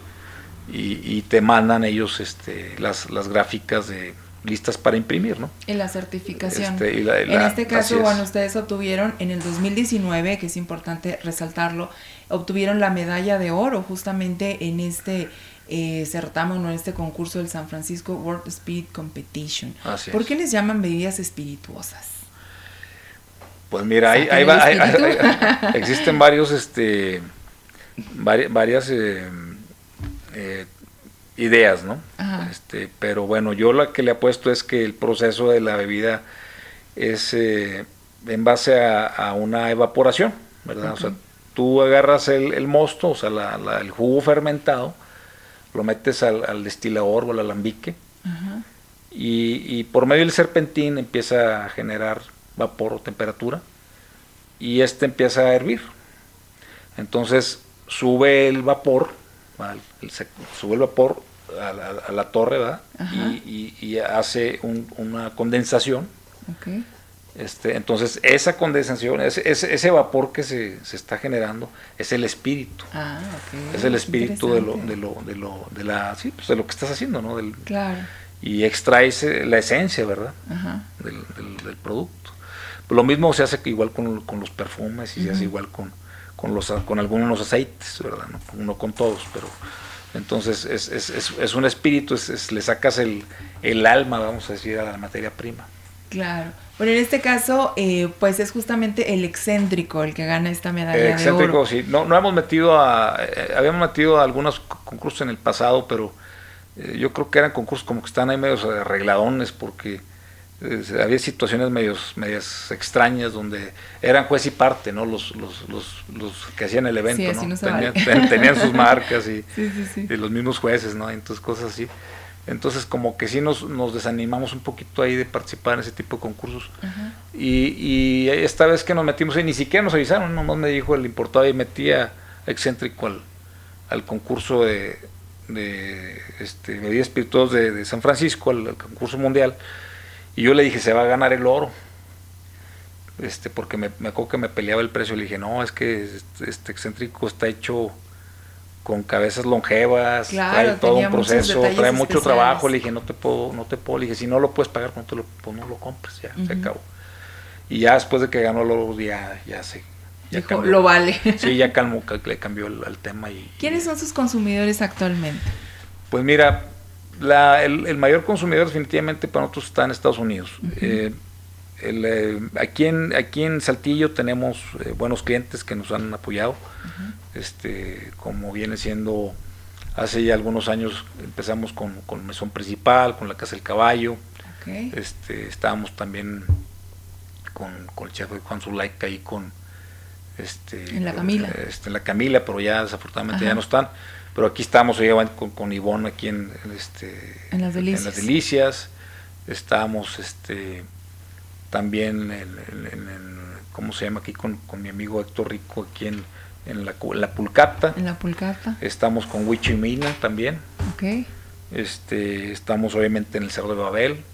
y, te mandan ellos este, las, las gráficas de listas para imprimir, ¿no? En la certificación. Este, en este caso, bueno, ustedes obtuvieron en el 2019, que es importante resaltarlo, obtuvieron la medalla de oro justamente en este eh, certamen o en este concurso del San Francisco World Speed Competition. ¿Por qué les llaman bebidas espirituosas? Pues mira, hay, hay, existen varios este, varias, eh, eh, ideas, ¿no? Este, pero bueno, yo la que le apuesto es que el proceso de la bebida es eh, en base a, una evaporación, ¿verdad? O sea, tú agarras el, mosto, o sea, el jugo fermentado, lo metes al, destilador o al alambique, y, por medio del serpentín empieza a generar vapor o temperatura, y este empieza a hervir. Entonces sube el vapor, sube el vapor a la, torre, ¿verdad? Y, hace una condensación. Este, entonces, esa condensación, ese, ese, vapor que se, está generando es el espíritu. Ah, es el espíritu de lo, de lo, de lo, de la, sí, pues de lo que estás haciendo, ¿no? Del, claro. Y extraes eh, la esencia, ¿verdad? Del, producto. lo mismo se hace igual con, los perfumes y se hace igual con, con, los, con algunos aceites, ¿verdad? No, no con todos, pero entonces es, es, es, es un espíritu, le sacas el, el, alma, vamos a decir, a la materia prima. Claro. Bueno, en este caso, eh, pues es justamente el excéntrico el que gana esta medalla el excéntrico, de oro. sí. No, no hemos metido a, eh, habíamos metido a algunos concursos en el pasado, pero eh, yo creo que eran concursos como que están ahí medios arregladones porque había situaciones medios, medias extrañas donde eran juez y parte, ¿no? Los, los, los, los que hacían el evento, ¿no? (laughs) tenían, sus marcas y, (laughs) de los mismos jueces, ¿no? Entonces cosas así. Entonces como que sí nos, nos desanimamos un poquito ahí de participar en ese tipo de concursos. y, y, esta vez que nos metimos ahí, ni siquiera nos avisaron, nomás me dijo el importado y metía excéntrico al, al concurso de, de este, medidas espirituosas de, de, San Francisco, al concurso mundial y yo le dije, se va a ganar el oro. Este, porque me, me acuerdo que me peleaba el precio. Le dije, no, es que este, este excéntrico está hecho con cabezas longevas, trae todo un proceso, trae mucho trabajo. Le dije, no te puedo, no te puedo. Le dije, si no lo puedes pagar, no, te lo, pues no lo compres, ya, se acabó. Y ya después de que ganó ya, ya se. Ya lo vale. Sí, ya calmó, le cambió el, tema. Y, ¿Quiénes son sus consumidores actualmente? Pues mira, la, el, mayor consumidor definitivamente para nosotros está en Estados Unidos. Eh, eh, aquí, en, aquí en Saltillo tenemos eh, buenos clientes que nos han apoyado, este, como viene siendo hace ya algunos años empezamos con, con Mesón Principal, con la Casa del Caballo, este, estábamos también con, con el chef Juan Zulaika y con este, en la Camila. Este, en la Camila, pero ya desafortunadamente ya no están. Pero aquí estamos con, con Ivonne aquí en, este, en, las delicias. en las delicias. Estamos este, también en, ¿cómo se llama aquí? Con, mi amigo Héctor Rico aquí en, en la, la, Pulcata. En la Pulcata. Estamos con Huichimina también. Ok. Este, estamos obviamente en el Cerro de Babel.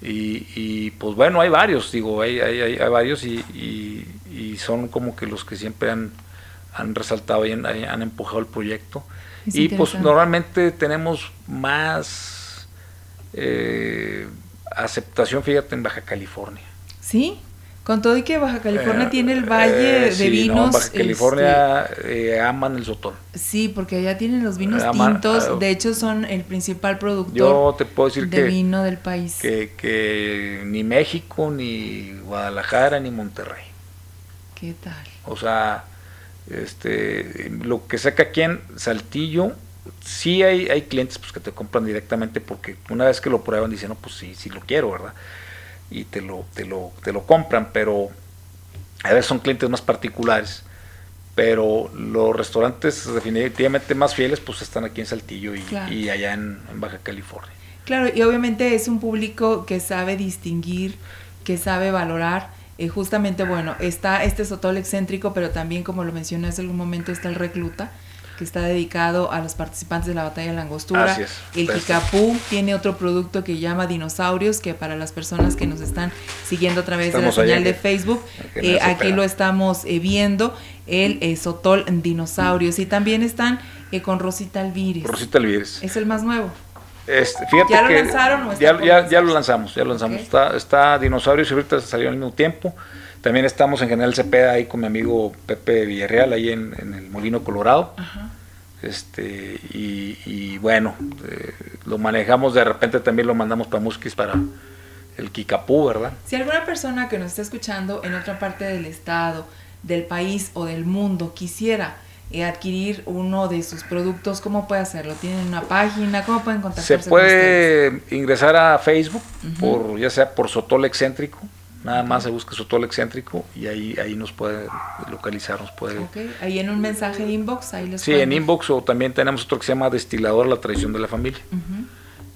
Y, y pues bueno, hay varios, digo, hay, hay, hay, varios y, y son como que los que siempre han han resaltado y han, empujado el proyecto. y pues normalmente tenemos más eh, aceptación, fíjate, en Baja California. Sí, con todo y que Baja California eh, tiene el valle eh, de vinos. Baja California este, aman el sotol. Sí, porque allá tienen los vinos tintos. Ah, de hecho, son el principal productor yo te puedo decir de vino del país. Que, que ni México, ni Guadalajara, ni Monterrey. ¿Qué tal? O sea, este, lo que saca aquí en Saltillo, sí hay, hay clientes pues, que te compran directamente porque una vez que lo prueban dicen, no, pues sí, sí lo quiero, ¿verdad? Y te lo, te lo, te lo compran, pero a veces son clientes más particulares. Pero los restaurantes definitivamente más fieles pues están aquí en Saltillo y, allá en, Baja California. Claro, y obviamente es un público que sabe distinguir, que sabe valorar eh, justamente, bueno, está este sotol excéntrico, pero también, como lo mencioné hace algún momento, está el recluta, que está dedicado a los participantes de la batalla de la angostura. el Kikapú tiene otro producto que llama Dinosaurios, que para las personas que nos están siguiendo a través de la señal de Facebook, eh, aquí lo estamos eh, viendo, el Sotol Dinosaurios. Y también están con Rosita Alvírez. Rosita Alvírez. Es el más nuevo. Este, ¿Ya lo lanzaron? O ya, ya, ya, lo lanzamos, ya lo lanzamos. Está, está Dinosaurios y ahorita salió al mismo tiempo. También estamos en General Cepeda ahí con mi amigo Pepe Villarreal, ahí en, el Molino Colorado. Este, y, bueno, eh, lo manejamos de repente también lo mandamos para Musquis para el Kikapú, ¿verdad? Si alguna persona que nos está escuchando en otra parte del estado, del país o del mundo quisiera eh, adquirir uno de sus productos, ¿cómo puede hacerlo? ¿Tienen una página? ¿Cómo pueden contactarse Se puede ingresar a Facebook, por, ya sea por Sotol Excéntrico, nada más se busca Sotol Excéntrico y ahí, ahí nos puede localizar, nos puede... Ahí en un mensaje inbox, ahí los Sí, en inbox o también tenemos otro que se llama Destilador La Tradición de la Familia.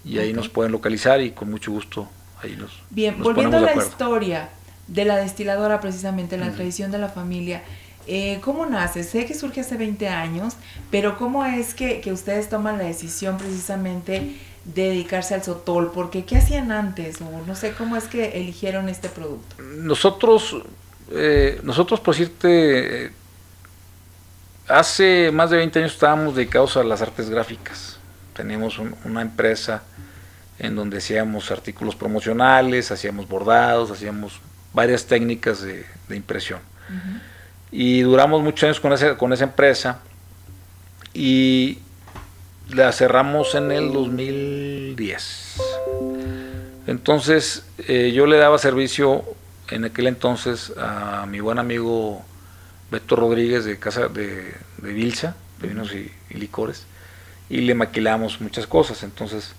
Y ahí nos pueden localizar y con mucho gusto ahí nos Bien, volviendo a la historia de la destiladora precisamente, la tradición de la familia, eh, ¿Cómo nace? Sé que surge hace 20 años, pero ¿cómo es que, ustedes toman la decisión precisamente de dedicarse al sotol? Porque ¿qué hacían antes? O no sé, ¿cómo es que eligieron este producto? Nosotros, eh, nosotros por decirte, hace más de 20 años estábamos dedicados a las artes gráficas. Teníamos una empresa en donde hacíamos artículos promocionales, hacíamos bordados, hacíamos varias técnicas de, impresión. Y duramos muchos años con esa, con esa empresa y la cerramos en el 2010. Entonces eh, yo le daba servicio en aquel entonces a mi buen amigo Beto Rodríguez de casa de, de Vilsa, de vinos y, licores, y le maquilamos muchas cosas. Entonces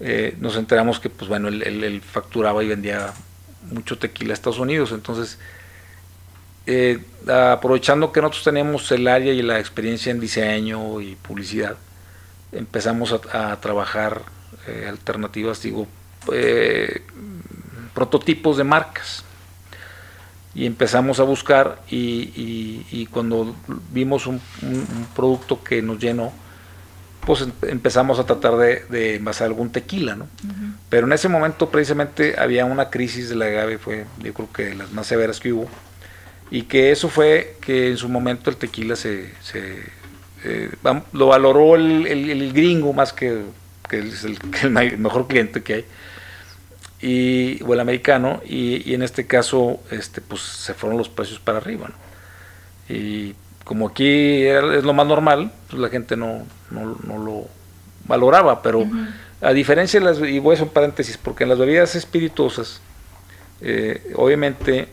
eh, nos enteramos que pues bueno, él, facturaba y vendía mucho tequila a Estados Unidos. Entonces eh, aprovechando que nosotros tenemos el área y la experiencia en diseño y publicidad, empezamos a, trabajar eh, alternativas, digo, eh, prototipos de marcas. Y empezamos a buscar y, cuando vimos un, producto que nos llenó, pues em, empezamos a tratar de, envasar algún tequila, ¿no? Pero en ese momento precisamente había una crisis de la agave, fue yo creo que de las más severas que hubo y que eso fue que en su momento el tequila se, eh, lo valoró el, gringo más que, que, es (laughs) el, mejor cliente que hay y o el americano y, en este caso este pues se fueron los precios para arriba y como aquí es lo más normal pues la gente no, no, lo valoraba pero a diferencia de las y voy a hacer un paréntesis porque en las bebidas espirituosas eh, obviamente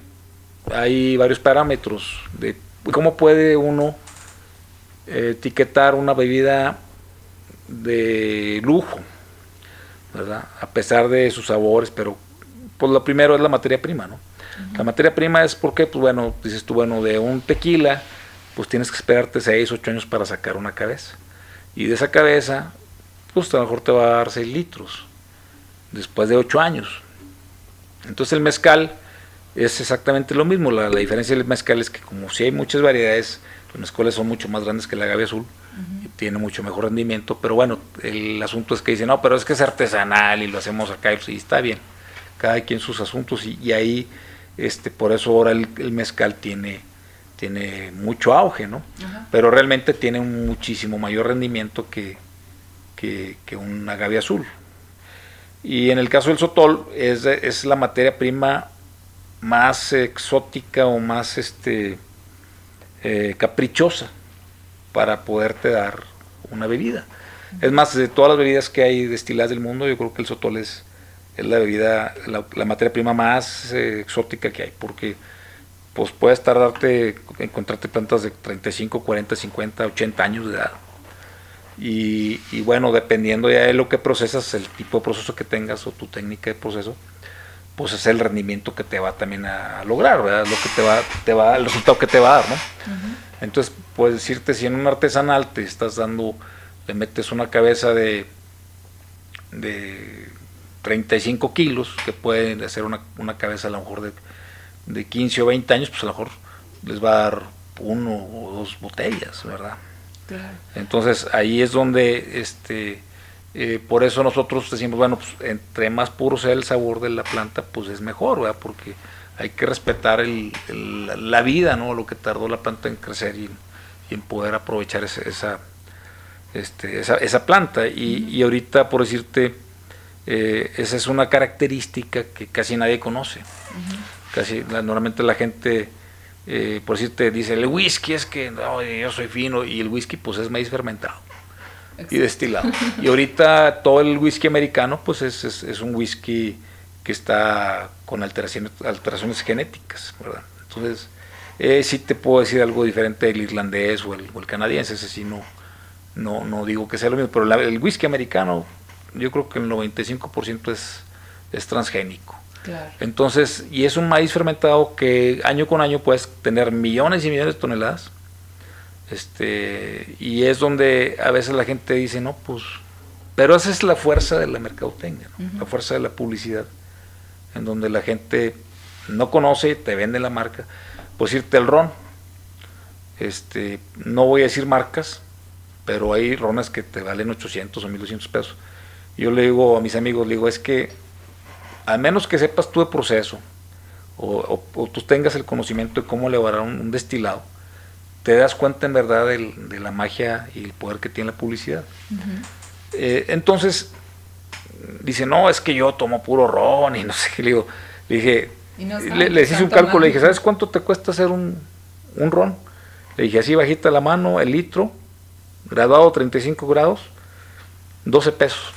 hay varios parámetros de cómo puede uno etiquetar una bebida de lujo, ¿verdad? A pesar de sus sabores, pero pues lo primero es la materia prima, ¿no? La materia prima es porque, pues bueno, dices tú, bueno, de un tequila, pues tienes que esperarte 6, 8 años para sacar una cabeza. Y de esa cabeza, pues a lo mejor te va a dar 6 litros, después de 8 años. Entonces el mezcal, es exactamente lo mismo. La, diferencia del mezcal es que como si hay muchas variedades, los mezcales son mucho más grandes que la agave azul y tiene mucho mejor rendimiento. Pero bueno, el asunto es que dicen, no, pero es que es artesanal y lo hacemos acá y está bien. Cada quien sus asuntos y, ahí, este, por eso ahora el, mezcal tiene, tiene mucho auge, ¿no? Pero realmente tiene un muchísimo mayor rendimiento que, que, que un agave azul. Y en el caso del sotol es, es la materia prima más exótica o más este eh, caprichosa para poderte dar una bebida. Es más, de todas las bebidas que hay destiladas del mundo, yo creo que el sotol es, la bebida, la, materia prima más eh, exótica que hay, porque pues puedes tardarte, encontrarte plantas de 35, 40, 50, 80 años de edad. Y, y, bueno, dependiendo ya de lo que procesas, el tipo de proceso que tengas o tu técnica de proceso, pues es el rendimiento que te va también a lograr, ¿verdad? Lo que te va, te va, el resultado que te va a dar, ¿no? Entonces, puedes decirte, si en un artesanal te estás dando, le metes una cabeza de, de 35 kilos, que puede hacer una, una cabeza a lo mejor de, de 15 o 20 años, pues a lo mejor les va a dar uno o dos botellas, ¿verdad? Entonces ahí es donde este eh, por eso nosotros decimos, bueno, pues entre más puro sea el sabor de la planta, pues es mejor, ¿verdad? Porque hay que respetar el, la vida, ¿no? Lo que tardó la planta en crecer y, en poder aprovechar esa, este, esa, esa, planta. Y, ahorita, por decirte, eh, esa es una característica que casi nadie conoce. Casi, normalmente la gente, eh, por decirte, dice, el whisky es que no, yo soy fino, y el whisky pues es maíz fermentado y destilado. Y ahorita todo el whisky americano, pues es, es, un whisky que está con alteraciones, alteraciones genéticas, ¿verdad? Entonces, Eh, sí te puedo decir algo diferente del irlandés o el, canadiense, ese sí no, no, no digo que sea lo mismo, pero el whisky americano yo creo que el 95% es, es transgénico. Entonces, y es un maíz fermentado que año con año puedes tener millones y millones de toneladas. Este, y es donde a veces la gente dice, no, pues, pero esa es la fuerza de la mercadotecnia, la fuerza de la publicidad, en donde la gente no conoce, te vende la marca. Pues irte el ron, este, no voy a decir marcas, pero hay rones que te valen 800 o 1200 pesos. Yo le digo a mis amigos, le digo, es que a menos que sepas tú de proceso o, tú tengas el conocimiento de cómo elaborar un, destilado, te das cuenta en verdad de la magia y el poder que tiene la publicidad. Eh, entonces, dice, no, es que yo tomo puro ron y no sé qué. Le digo, le dije, le, hice un cálculo, le dije, ¿sabes cuánto te cuesta hacer un, un ron? Le dije, así bajita la mano, el litro, graduado 35 grados, 12 pesos.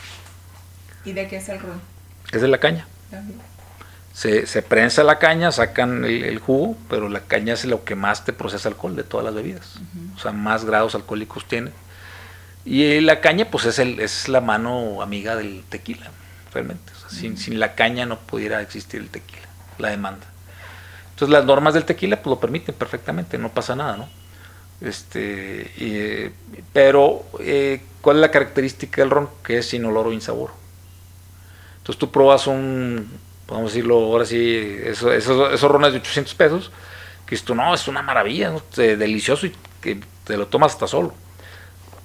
¿Y de qué es el ron? Es de la caña. Se, se, prensa la caña, sacan el, jugo, pero la caña es lo que más te procesa alcohol de todas las bebidas. O sea, más grados alcohólicos tiene. Y la caña, pues es, el, es la mano amiga del tequila, realmente. sin, sin, la caña no pudiera existir el tequila, la demanda. Entonces las normas del tequila pues lo permiten perfectamente, no pasa nada, ¿no? Este, pero, eh, ¿cuál es la característica del ron? Que es sin olor o insabor. Entonces tú pruebas un, podemos decirlo ahora sí, esos, esos, rones de 800 pesos, que esto no, es una maravilla, delicioso y que te lo tomas hasta solo.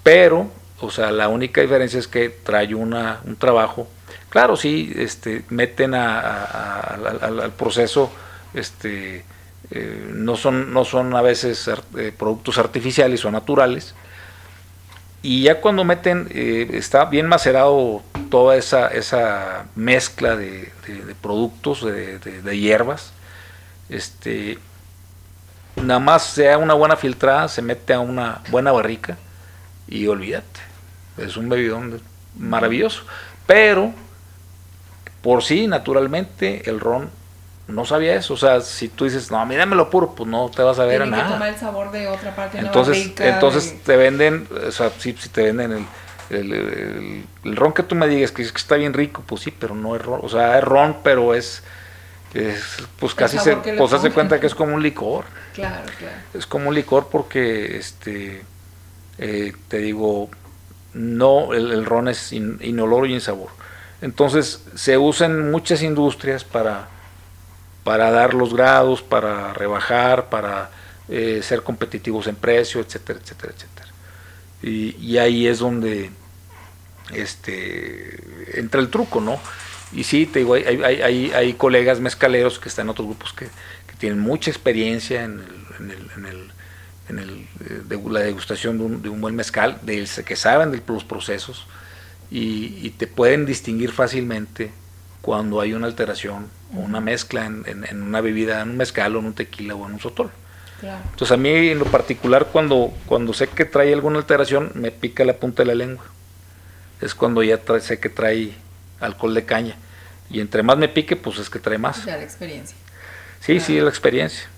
Pero, o sea, la única diferencia es que trae una, un trabajo. Claro, sí, este, meten al, proceso, este, eh, no, son, no son a veces eh, productos artificiales o naturales, y ya cuando meten, eh, está bien macerado toda esa, esa mezcla de, productos, de, hierbas. Este, nada más sea una buena filtrada, se mete a una buena barrica y olvídate. Es un bebidón maravilloso. Pero, por sí, naturalmente, el ron no sabía eso. O sea, si tú dices, no, lo puro, pues no te vas a ver a nada. Que tomar el sabor de otra parte entonces, entonces te venden, o sea, sí, si te venden el, el, ron que tú me digas que, es que está bien rico, pues sí, pero no es ron. O sea, es ron, pero es, pues casi se, pues hace cuenta que es como un licor. Claro, claro. Es como un licor porque, este, eh, te digo, no, el, ron es inoloro y sabor Entonces, se usa en muchas industrias para para dar los grados, para rebajar, para eh, ser competitivos en precio, etcétera, etcétera, etcétera. Y, ahí es donde este, entra el truco, ¿no? Y sí, te digo, hay, hay, colegas mezcaleros que están en otros grupos que, tienen mucha experiencia en, eh, la degustación de un, buen mezcal, de, que saben los procesos y, y te pueden distinguir fácilmente cuando hay una alteración o una mezcla en, en, una bebida, en un mezcal o en un tequila o en un sotol. Entonces a mí en lo particular cuando, cuando sé que trae alguna alteración me pica la punta de la lengua. Es cuando ya sé que trae alcohol de caña. Y entre más me pique, pues es que trae más. Ya la experiencia. Sí, sí, la experiencia.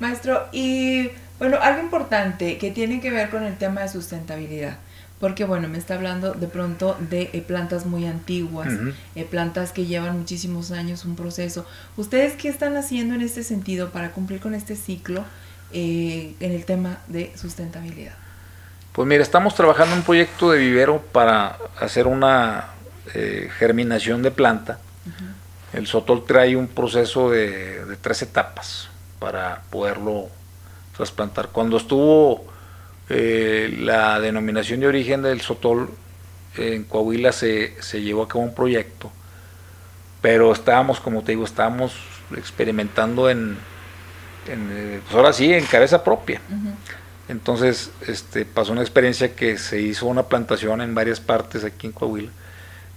Maestro, y bueno, algo importante que tiene que ver con el tema de sustentabilidad porque bueno, me está hablando de pronto de eh, plantas muy antiguas, eh, plantas que llevan muchísimos años un proceso. ¿Ustedes qué están haciendo en este sentido para cumplir con este ciclo eh, en el tema de sustentabilidad? Pues mira, estamos trabajando en un proyecto de vivero para hacer una germinación de planta. El sotol trae un proceso de, de tres etapas para poderlo trasplantar. Cuando estuvo eh, la denominación de origen del Sotol en Coahuila se, se llevó a cabo un proyecto, pero estábamos, como te digo, estábamos experimentando en, eh, pues ahora sí, en cabeza propia. Entonces este, pasó una experiencia que se hizo una plantación en varias partes aquí en Coahuila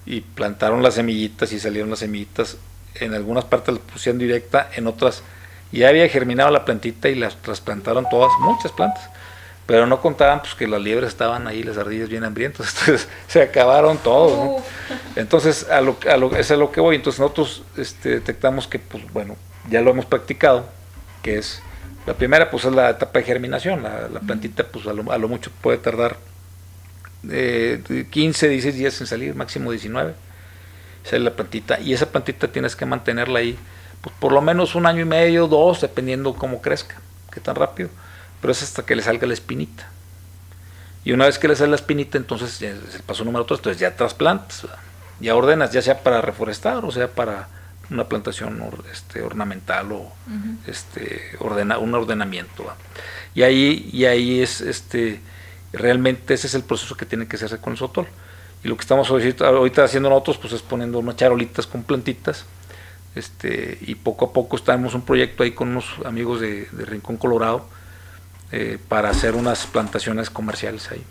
y plantaron las semillitas y salieron las semillitas. En algunas partes las pusieron directa, en otras ya había germinado la plantita y las trasplantaron todas, muchas plantas pero no contaban pues que las liebres estaban ahí, las ardillas bien hambrientas, (laughs) entonces se acabaron todos. Entonces, a lo, a lo, es a lo que voy. Entonces nosotros este, detectamos que, pues bueno, ya lo hemos practicado, que es La primera pues es la etapa de germinación, la, plantita pues a lo, mucho puede tardar eh, 15, 16 días en salir, máximo 19. Esa es la plantita y esa plantita tienes que mantenerla ahí pues, por lo menos un año y medio, dos, dependiendo cómo crezca, qué tan rápido, pero es hasta que le salga la espinita. Y una vez que le sale la espinita, entonces es el paso número 3, entonces ya trasplantas, ya ordenas, ya sea para reforestar o sea para una plantación este, ornamental o este, ordena, un ordenamiento. Y ahí, y ahí es este, realmente ese es el proceso que tiene que hacerse con el sotol. Y lo que estamos ahorita haciendo nosotros pues es poniendo unas charolitas con plantitas. Este, y poco a poco estamos un proyecto ahí con unos amigos de, Rincón Colorado eh, para hacer unas plantaciones comerciales ahí.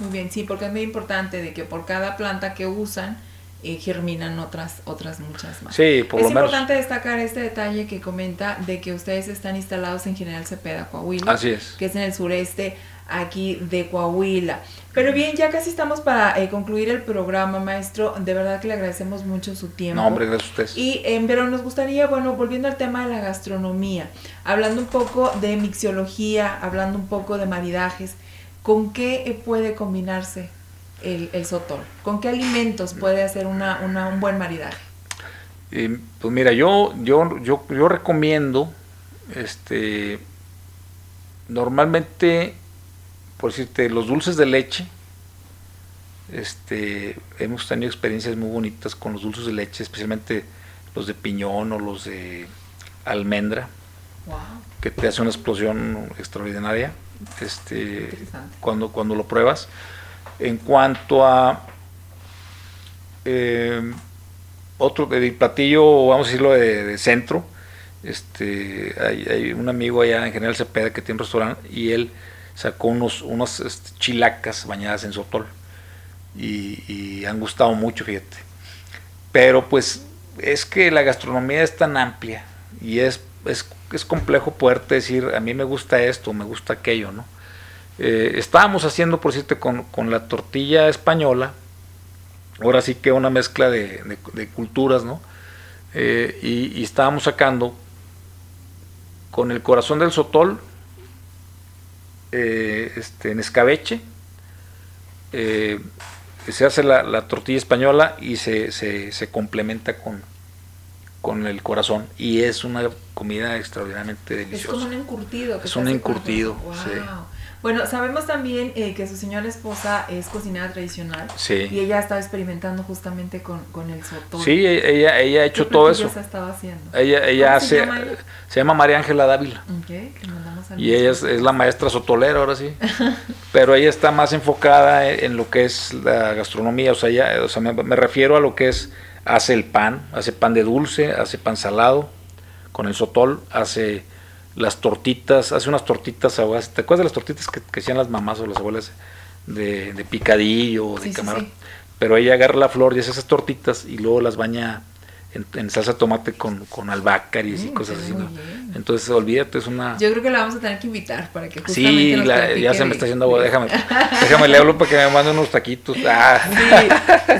Muy bien, sí, porque es muy importante de que por cada planta que usan, eh, germinan otras otras muchas más. Sí, por es lo importante destacar este detalle que comenta de que ustedes están instalados en General Cepeda, Coahuila. Así es. Que es en el sureste aquí de Coahuila. Pero bien, ya casi estamos para eh, concluir el programa, maestro. De verdad que le agradecemos mucho su tiempo. No, hombre, gracias a usted. Y, eh, pero nos gustaría, bueno, volviendo al tema de la gastronomía, hablando un poco de mixiología, hablando un poco de maridajes, ¿con qué puede combinarse el, el sotol? ¿Con qué alimentos puede hacer una, una, un buen maridaje? pues mira, yo, yo, yo, yo recomiendo, este, normalmente, por decirte, los dulces de leche, este, hemos tenido experiencias muy bonitas con los dulces de leche, especialmente los de piñón o los de almendra, que te hace una explosión extraordinaria, este, cuando, cuando lo pruebas. En cuanto a eh, otro de platillo, vamos a decirlo de, centro, este, hay, un amigo allá en General Cepeda que tiene un restaurante y él sacó unos, unas este, chilacas bañadas en sotol y, han gustado mucho, fíjate. Pero pues es que la gastronomía es tan amplia y es, es, complejo poderte decir, a mí me gusta esto, me gusta aquello, ¿no? Eh, estábamos haciendo, por cierto, con, la tortilla española, ahora sí que una mezcla de, culturas, ¿no? Eh, y, estábamos sacando con el corazón del sotol, eh, este, en escabeche, se hace la, tortilla española y se, se, complementa con, con el corazón y es una comida extraordinariamente deliciosa. Es como un encurtido. es un encurtido, sí. Bueno, sabemos también eh, que su señora esposa es cocinera tradicional. Sí. Y ella estaba experimentando justamente con, el sotol. Sí, e-, ella, ella ha hecho todo eso. Estaba haciendo? Ella, ella hace, se llama, se llama María Ángela Dávila. y ella es, la maestra sotolera ahora sí. (laughs) Pero ella está más enfocada en, lo que es la gastronomía. O sea, ella, o sea me, me refiero a lo que es, hace el pan, hace pan de dulce, hace pan salado con el sotol, hace las tortitas, hace unas tortitas ¿Te acuerdas de las tortitas que, hacían las mamás o las abuelas de, de picadillo o de camarón? Pero ella agarra la flor y hace esas tortitas y luego las baña en, salsa de tomate con, con albácaris y mm, cosas así. Entonces, olvídate, es una... Yo creo que la vamos a tener que invitar para que justamente Sí, ya se me está haciendo agua, déjame, (laughs) déjame, le hablo para que me mande unos taquitos. Ah.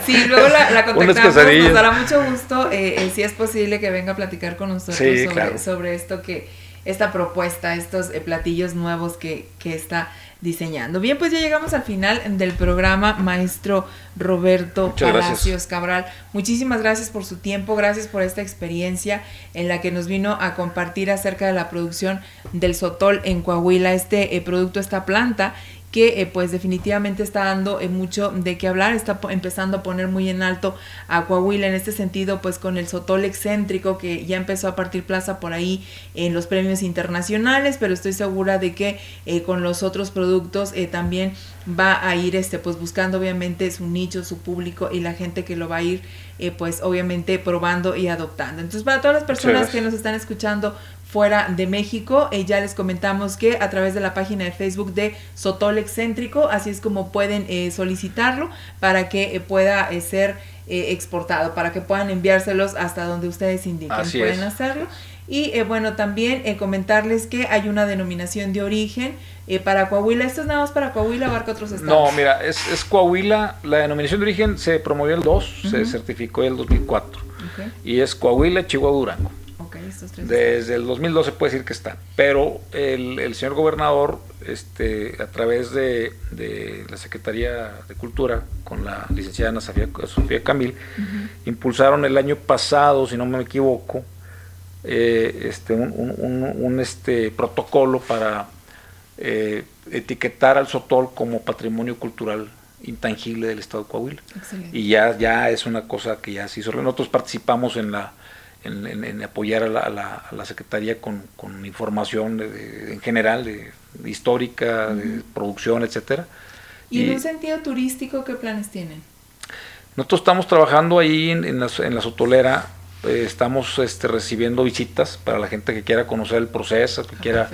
Sí, luego la, la (laughs) contactamos, nos dará mucho gusto, eh, eh, si es posible que venga a platicar con nosotros sobre, sobre esto que esta propuesta, estos eh, platillos nuevos que, que está diseñando. Bien, pues ya llegamos al final del programa, maestro Roberto Palacios Cabral. Muchísimas gracias por su tiempo, gracias por esta experiencia en la que nos vino a compartir acerca de la producción del sotol en Coahuila, este eh, producto, esta planta que eh, pues definitivamente está dando eh, mucho de qué hablar, está empezando a poner muy en alto a Coahuila en este sentido pues con el Sotol excéntrico que ya empezó a partir plaza por ahí en los premios internacionales, pero estoy segura de que eh, con los otros productos también va a ir este pues buscando obviamente su nicho, su público y la gente que lo va a ir pues obviamente probando y adoptando. Entonces para todas las personas que nos están escuchando fuera de México. Eh, ya les comentamos que a través de la página de Facebook de Sotol Excéntrico, así es como pueden eh, solicitarlo para que eh, pueda ser exportado, para que puedan enviárselos hasta donde ustedes indiquen. pueden hacerlo. Y bueno, también comentarles que hay una denominación de origen para Coahuila. ¿Esto es nada más para Coahuila o abarca otros estados? No, mira, es, Coahuila. La denominación de origen se promovió el 2, se certificó el 2004. Y es Coahuila, Chihuahua, Durango. Desde el 2012 puede decir que están, pero el, señor gobernador, este, a través de, la Secretaría de Cultura, con la licenciada Ana Sofía, Camil, impulsaron el año pasado, si no me equivoco, eh, este, un, este, protocolo para eh, etiquetar al Sotol como patrimonio cultural intangible del Estado de Coahuila. Y ya, ya es una cosa que ya se hizo. Nosotros participamos en la en, apoyar a la, Secretaría con, información en general, de, histórica, de producción, etcétera. ¿Y, en un sentido turístico qué planes tienen? Nosotros estamos trabajando ahí en, la, Sotolera, eh, estamos este, recibiendo visitas para la gente que quiera conocer el proceso, que ah, quiera,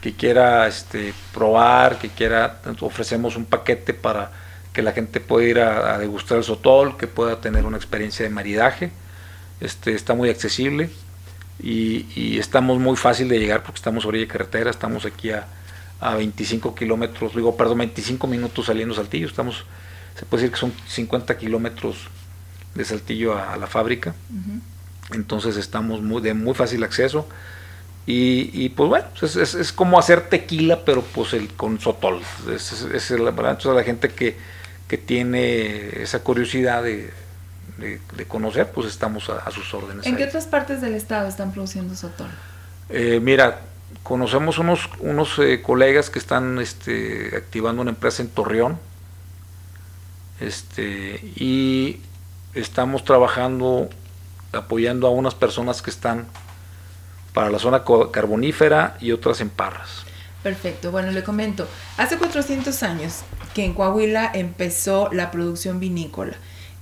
que quiera este, probar, que quiera, ofrecemos un paquete para que la gente pueda ir a, degustar el sotol, que pueda tener una experiencia de maridaje. Este, está muy accesible y, estamos muy fácil de llegar porque estamos a orilla de carretera, estamos aquí a, a 25 kilómetros, digo, perdón, 25 minutos saliendo Saltillo, estamos, se puede decir que son 50 kilómetros de Saltillo a, la fábrica, entonces estamos muy, de muy fácil acceso. Y, pues bueno, es, es, como hacer tequila, pero pues el con sotol. Es, es, la, entonces la gente que, que tiene esa curiosidad de, conocer, pues estamos a, sus órdenes. ¿En qué otras partes del estado están produciendo sotol? Eh, mira, conocemos unos, unos eh, colegas que están este, activando una empresa en Torreón este, y estamos trabajando, apoyando a unas personas que están para la zona carbonífera y otras en Parras. Perfecto, bueno, le comento, hace 400 años que en Coahuila empezó la producción vinícola,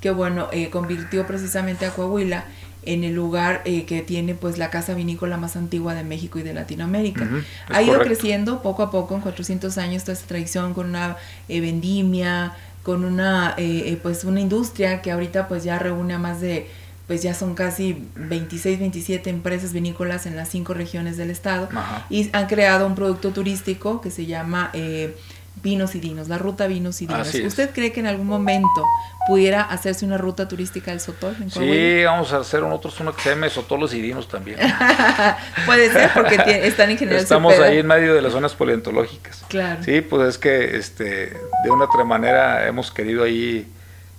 que bueno, eh, convirtió precisamente a Coahuila en el lugar eh, que tiene pues la casa vinícola más antigua de México y de Latinoamérica. ha ido creciendo poco a poco en 400 años toda esta tradición con una eh, vendimia, con una pues una industria que ahorita pues ya reúne a más de pues ya son casi 26, 27 empresas vinícolas en las cinco regiones del estado y han creado un producto turístico que se llama Vinos y Dinos, la ruta Vinos y Dinos. ¿Usted cree que en algún momento pudiera hacerse una ruta turística del Sotol? sí, vamos a hacer otro uno que se llame Sotolos y Dinos también. (laughs) Puede ser porque (laughs) están en general. Estamos ahí en medio de las zonas paleontológicas. Claro. Sí, pues es que este, de una otra manera hemos querido ahí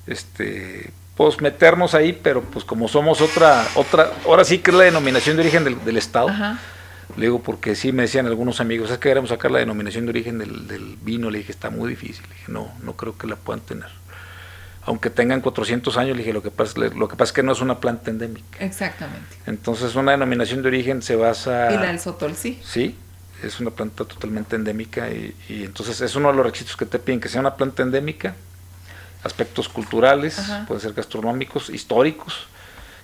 este pues meternos ahí, pero pues como somos otra, otra, ahora sí que es la denominación de origen del, Estado. Le digo, porque sí me decían algunos amigos, es que queremos sacar la denominación de origen del, vino. Le dije, está muy difícil. Le dije, no, no creo que la puedan tener. Aunque tengan 400 años, le dije, lo que pasa, lo que pasa es que no es una planta endémica. Exactamente. Entonces, una denominación de origen se basa... Y la del sotol, sí. Sí, es una planta totalmente endémica y, y entonces es uno de los requisitos que te piden, que sea una planta endémica aspectos culturales, pueden ser gastronómicos, históricos,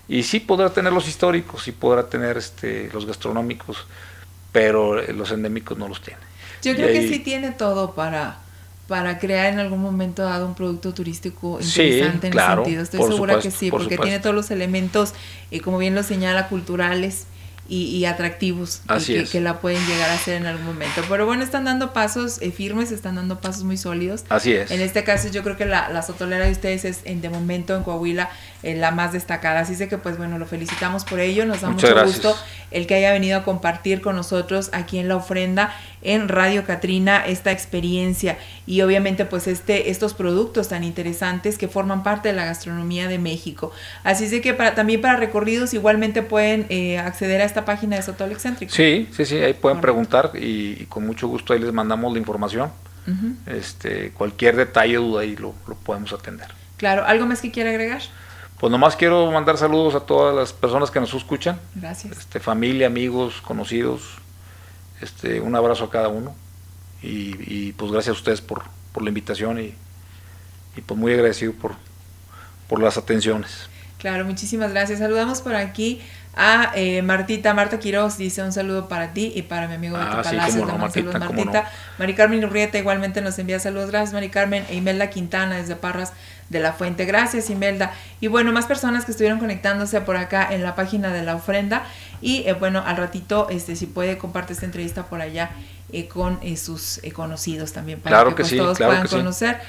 y sí podrá tener los históricos, sí podrá tener este, los gastronómicos, pero los endémicos no los tiene. Yo creo que sí tiene todo para, para crear en algún momento dado un producto turístico interesante en ese sentido. Estoy segura que sí, porque tiene todos los elementos, eh, como bien lo señala, culturales, y, atractivos y que, la pueden llegar a hacer en algún momento. Pero bueno, están dando pasos eh, firmes, están dando pasos muy sólidos. Así es. En este caso yo creo que la, la sotolera de ustedes es en, de momento en Coahuila eh, la más destacada. Así que pues bueno, lo felicitamos por ello. Nos da mucho gusto el que haya venido a compartir con nosotros aquí en la ofrenda en Radio Catrina esta experiencia y obviamente pues este estos productos tan interesantes que forman parte de la gastronomía de México. Así es que para, también para recorridos igualmente pueden eh, acceder a esta página de Sotol Excéntrico. Sí, sí, sí, ahí pueden preguntar y, con mucho gusto ahí les mandamos la información. este, cualquier detalle o duda ahí lo, lo podemos atender. Claro, ¿algo más que quiera agregar? Pues nomás quiero mandar saludos a todas las personas que nos escuchan. Gracias. Este, familia, amigos, conocidos. Este, un abrazo a cada uno. Y, pues gracias a ustedes por, la invitación y, y, pues muy agradecido por, por las atenciones. Claro, muchísimas gracias. Saludamos por aquí a eh, Martita, Marta Quiroz dice un saludo para ti y para mi amigo de ah, Palacio. no, Martita, Martita. Mari Carmen Urrieta igualmente nos envía saludos. Gracias, Mari Carmen. E Imelda Quintana desde Parras de la Fuente. Gracias, Imelda. Y bueno, más personas que estuvieron conectándose por acá en la página de la ofrenda. Y eh, bueno, al ratito, este, si puede, comparte esta entrevista por allá eh, con sus conocidos también para que, pues, todos puedan conocer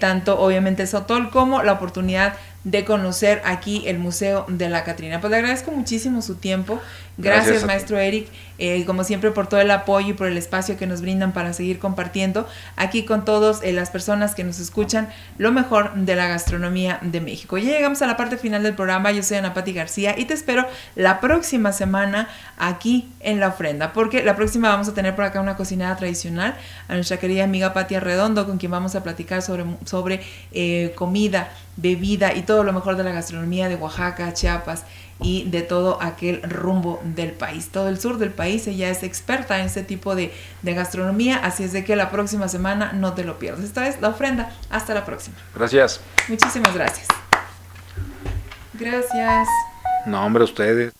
tanto obviamente Sotol como la oportunidad de conocer aquí el Museo de la Catrina. Pues le agradezco muchísimo su tiempo Gracias, maestro Eric, eh, como siempre por todo el apoyo y por el espacio que nos brindan para seguir compartiendo aquí con todas eh, las personas que nos escuchan lo mejor de la gastronomía de México. Ya llegamos a la parte final del programa, yo soy Ana Pati García y te espero la próxima semana aquí en La Ofrenda, porque la próxima vamos a tener por acá una cocinera tradicional, a nuestra querida amiga Pati Arredondo, con quien vamos a platicar sobre, sobre eh, comida, bebida y todo lo mejor de la gastronomía de Oaxaca, Chiapas y de todo aquel rumbo del país. Todo el sur del país, ella es experta en este tipo de, de gastronomía, así es de que la próxima semana no te lo pierdas. Esta es la ofrenda. Hasta la próxima. Gracias. Muchísimas gracias. Gracias. No, hombre, ustedes.